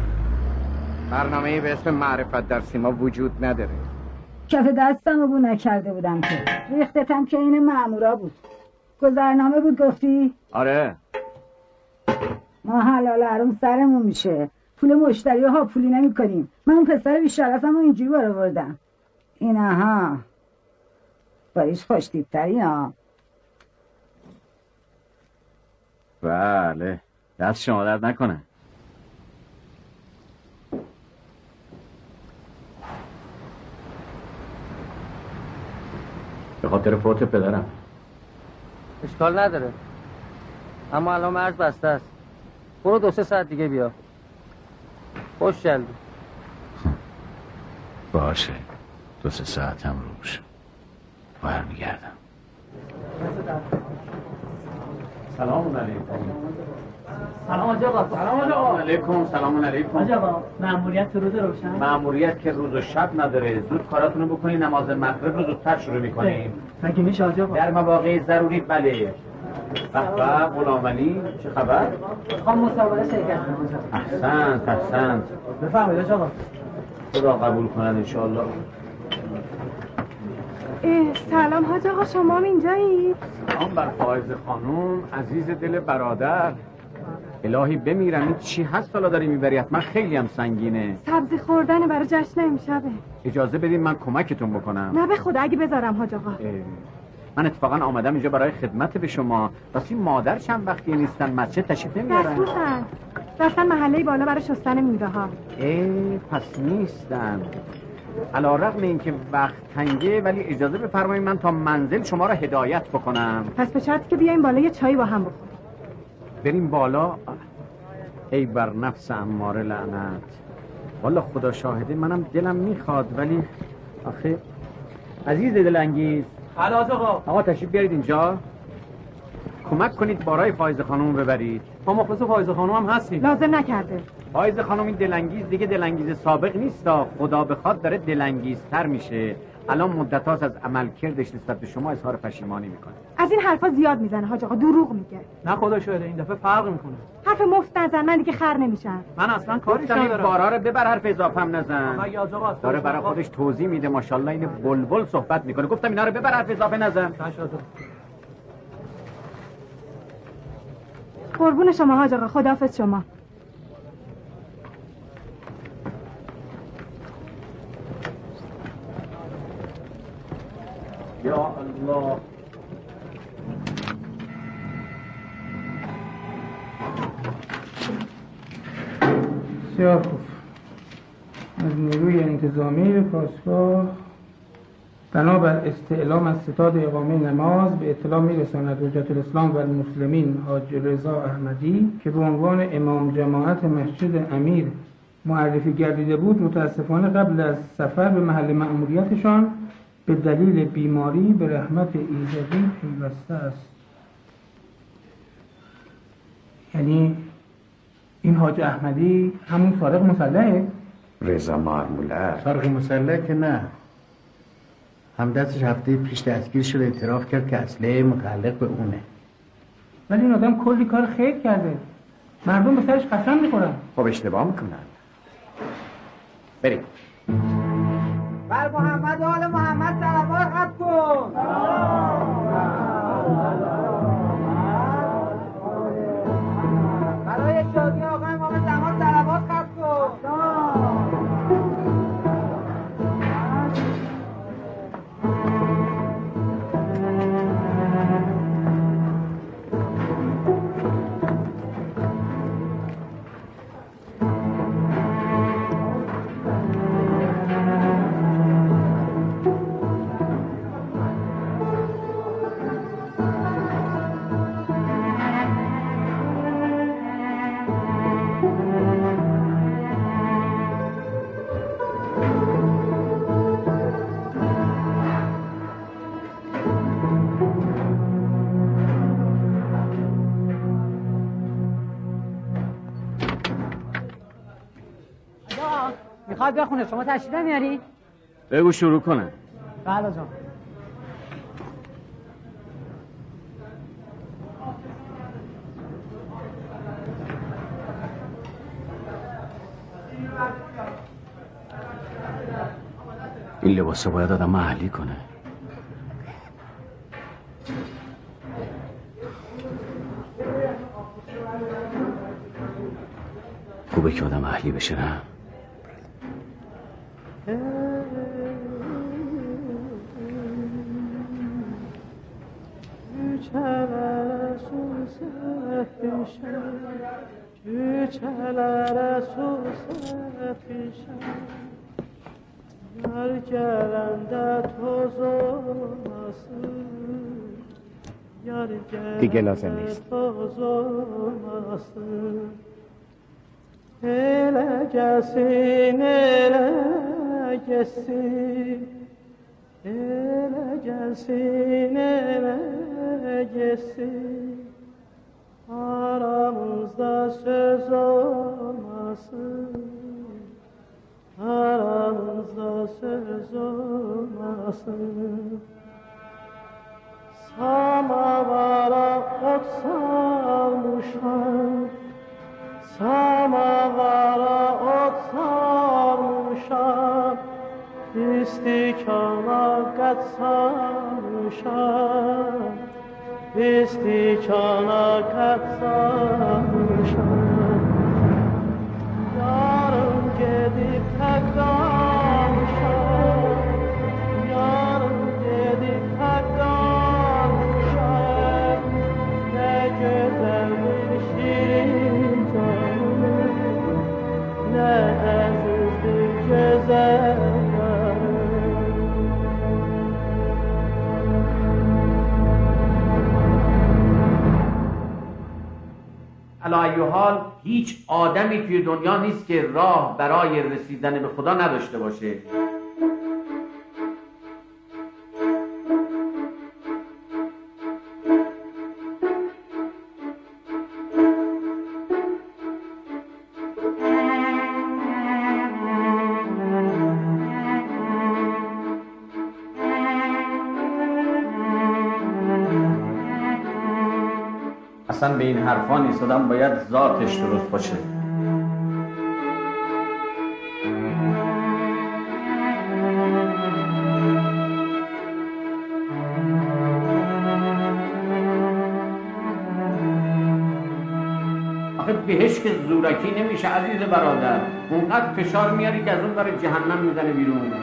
برنامه به اسم معرفت در سیما وجود نداره. کف دستم رو بو نکرده بودم که. ریختتم که این مامورا بود. گذرنامه بود گفتی؟ آره. ما حلال حروم سرمون میشه. پول مشتری ها پولی نمی کنیم من اون پسر بیشرفم رو اینجوری بار آوردم اینها باریش خوش دیبتری ها. بله. دست شما درد نکنه. به خاطر فوت پدرم. اشکال نداره. اما الان مرز بسته است. برو دو سه ساعت دیگه بیا. خوش جلدی باشه. دو سه ساعت هم روش برمیگردم. سلام علیکم. سلام آجا آقا. سلام علیکم. سلام علیکم. آجا تو روز روشن؟ مأموریت که روز و شب نداره. زود کاراتونو بکنی نماز مغرب رو زودتر شروع می‌کنیم مگه میشه آجا آقا؟ در مواقع ضروری بله. به به غلام علی چه خبر؟ می‌خوام مسابقه شرکت کنم احسنت احسنت. بفرمایید آجا آقا. خدا قبول کند انشاءالله. اه، سلام حاج آقا شما هم اینجایی؟ سلام بر فائز خانم عزیز دل برادر. الهی بمیرم این چی هست؟ حالا داری می‌بری؟ حتما خیلی هم سنگینه. سبزی خوردن برای جشن امشبه. اجازه بدین من کمکتون بکنم. نه به خدا اگه بذارم حاج آقا. من اتفاقا آمدم اینجا برای خدمت به شما. راستی مادر چند وقتی نیستن؟ مسجد تشریف نمیارن؟ دستبوسن رفتن محله بالا برای شستن میوه ها ای پس نیستن. علا رقم این که وقت تنگه ولی اجازه بفرمایید من تا منزل شما را هدایت بکنم. پس به شرطی که بیایم بالا یه چایی با هم بخوریم. بریم بالا. ای بر نفس اماره لعنت. والا خدا شاهده منم دلم می‌خواد ولی آخه عزیز دلانگیز. حاج آقا. آقا تشریف بیارید اینجا. کمک کنید بارای فائزه خانم ببرید. ما مخلص فائزه خانم هم هستیم. لازم نکرده. فائزه خانم این دلانگیز دیگه دلانگیز سابق نیست خدا بخواد داره دلانگیزتر میشه. الان مدت هاست از عمل کردش نسبت به شما اظهار پشیمانی می‌کنه. از این حرفا زیاد می‌زنه حاج آقا دروغ میگه. نه خدا شده این دفعه فرق می‌کنه. حرف مفت نزن من دیگه خر نمیشم. من اصلا کاریش گفتم این ندارم. بارا رو ببر حرف اضافه هم نزن داره برای. خودش توضیح میده ماشاءالله این بلبل صحبت می‌کنه. گفتم اینا رو ببر حرف اضافه نزن. قربون شما حاج آقا خداحافظ شما. یا الله. بسیار خوب. از نیروی انتظامی پاسگاه بنابر استعلام از ستاد اقامه نماز به اطلاع میرساند حجت الاسلام و المسلمین حاج رضا احمدی که به عنوان امام جماعت مسجد امیر معرفی گردیده بود متاسفانه قبل از سفر به محل مأموریتشان به دلیل بیماری به رحمت ایزدی پیوسته است. یعنی این حاج احمدی همون سارق مسلحه؟ رضا مارمولر سارق مسلح که نه. هم دستش هفته پیش دستگیر شده اعتراف کرد که اسلحه متعلق به اونه. ولی این آدم کلی کار خیر کرده. مردم به سرش قسم می‌خورن. خب اشتباه می‌کنن. بریم. بر محمد و آل محمد سلوات خط کن. برای شادی آقا می‌خواد بخونه. شما تشریف نمیاری بگو شروع کنه. بله جان. این لباسه باید آدم محلی کنه. خوبه که آدم اهلی بشه نه؟ Çüçelere su serpişe Çüçelere su serpişe Yar gelende toz olmasın Yar gelende toz olmasın. Ele ele gelsin, ele gelsin, ele gelsin. Aramızda söz olmasın, aramızda söz olmasın. Samavara ot salmışlar, Samavara ot sarmışam İstikana qət sarmışam İstikana qət sarmışam Yarın gedib tək علی حال هیچ آدمی توی دنیا نیست که راه برای رسیدن به خدا نداشته باشه. اصلا به این حرفا نیست. آدم باید ذاتش درست باشه. بهش که زورکی نمیشه عزیز برادر. اونقدر فشار میاری که از اون برای جهنم می‌زنه بیرون.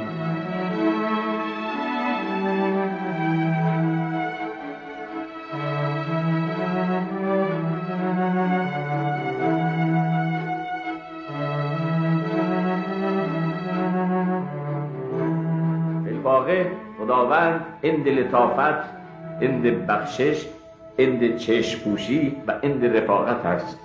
خداوند اند لطافت اند بخشش اند چشم پوشی و اند رفاقت است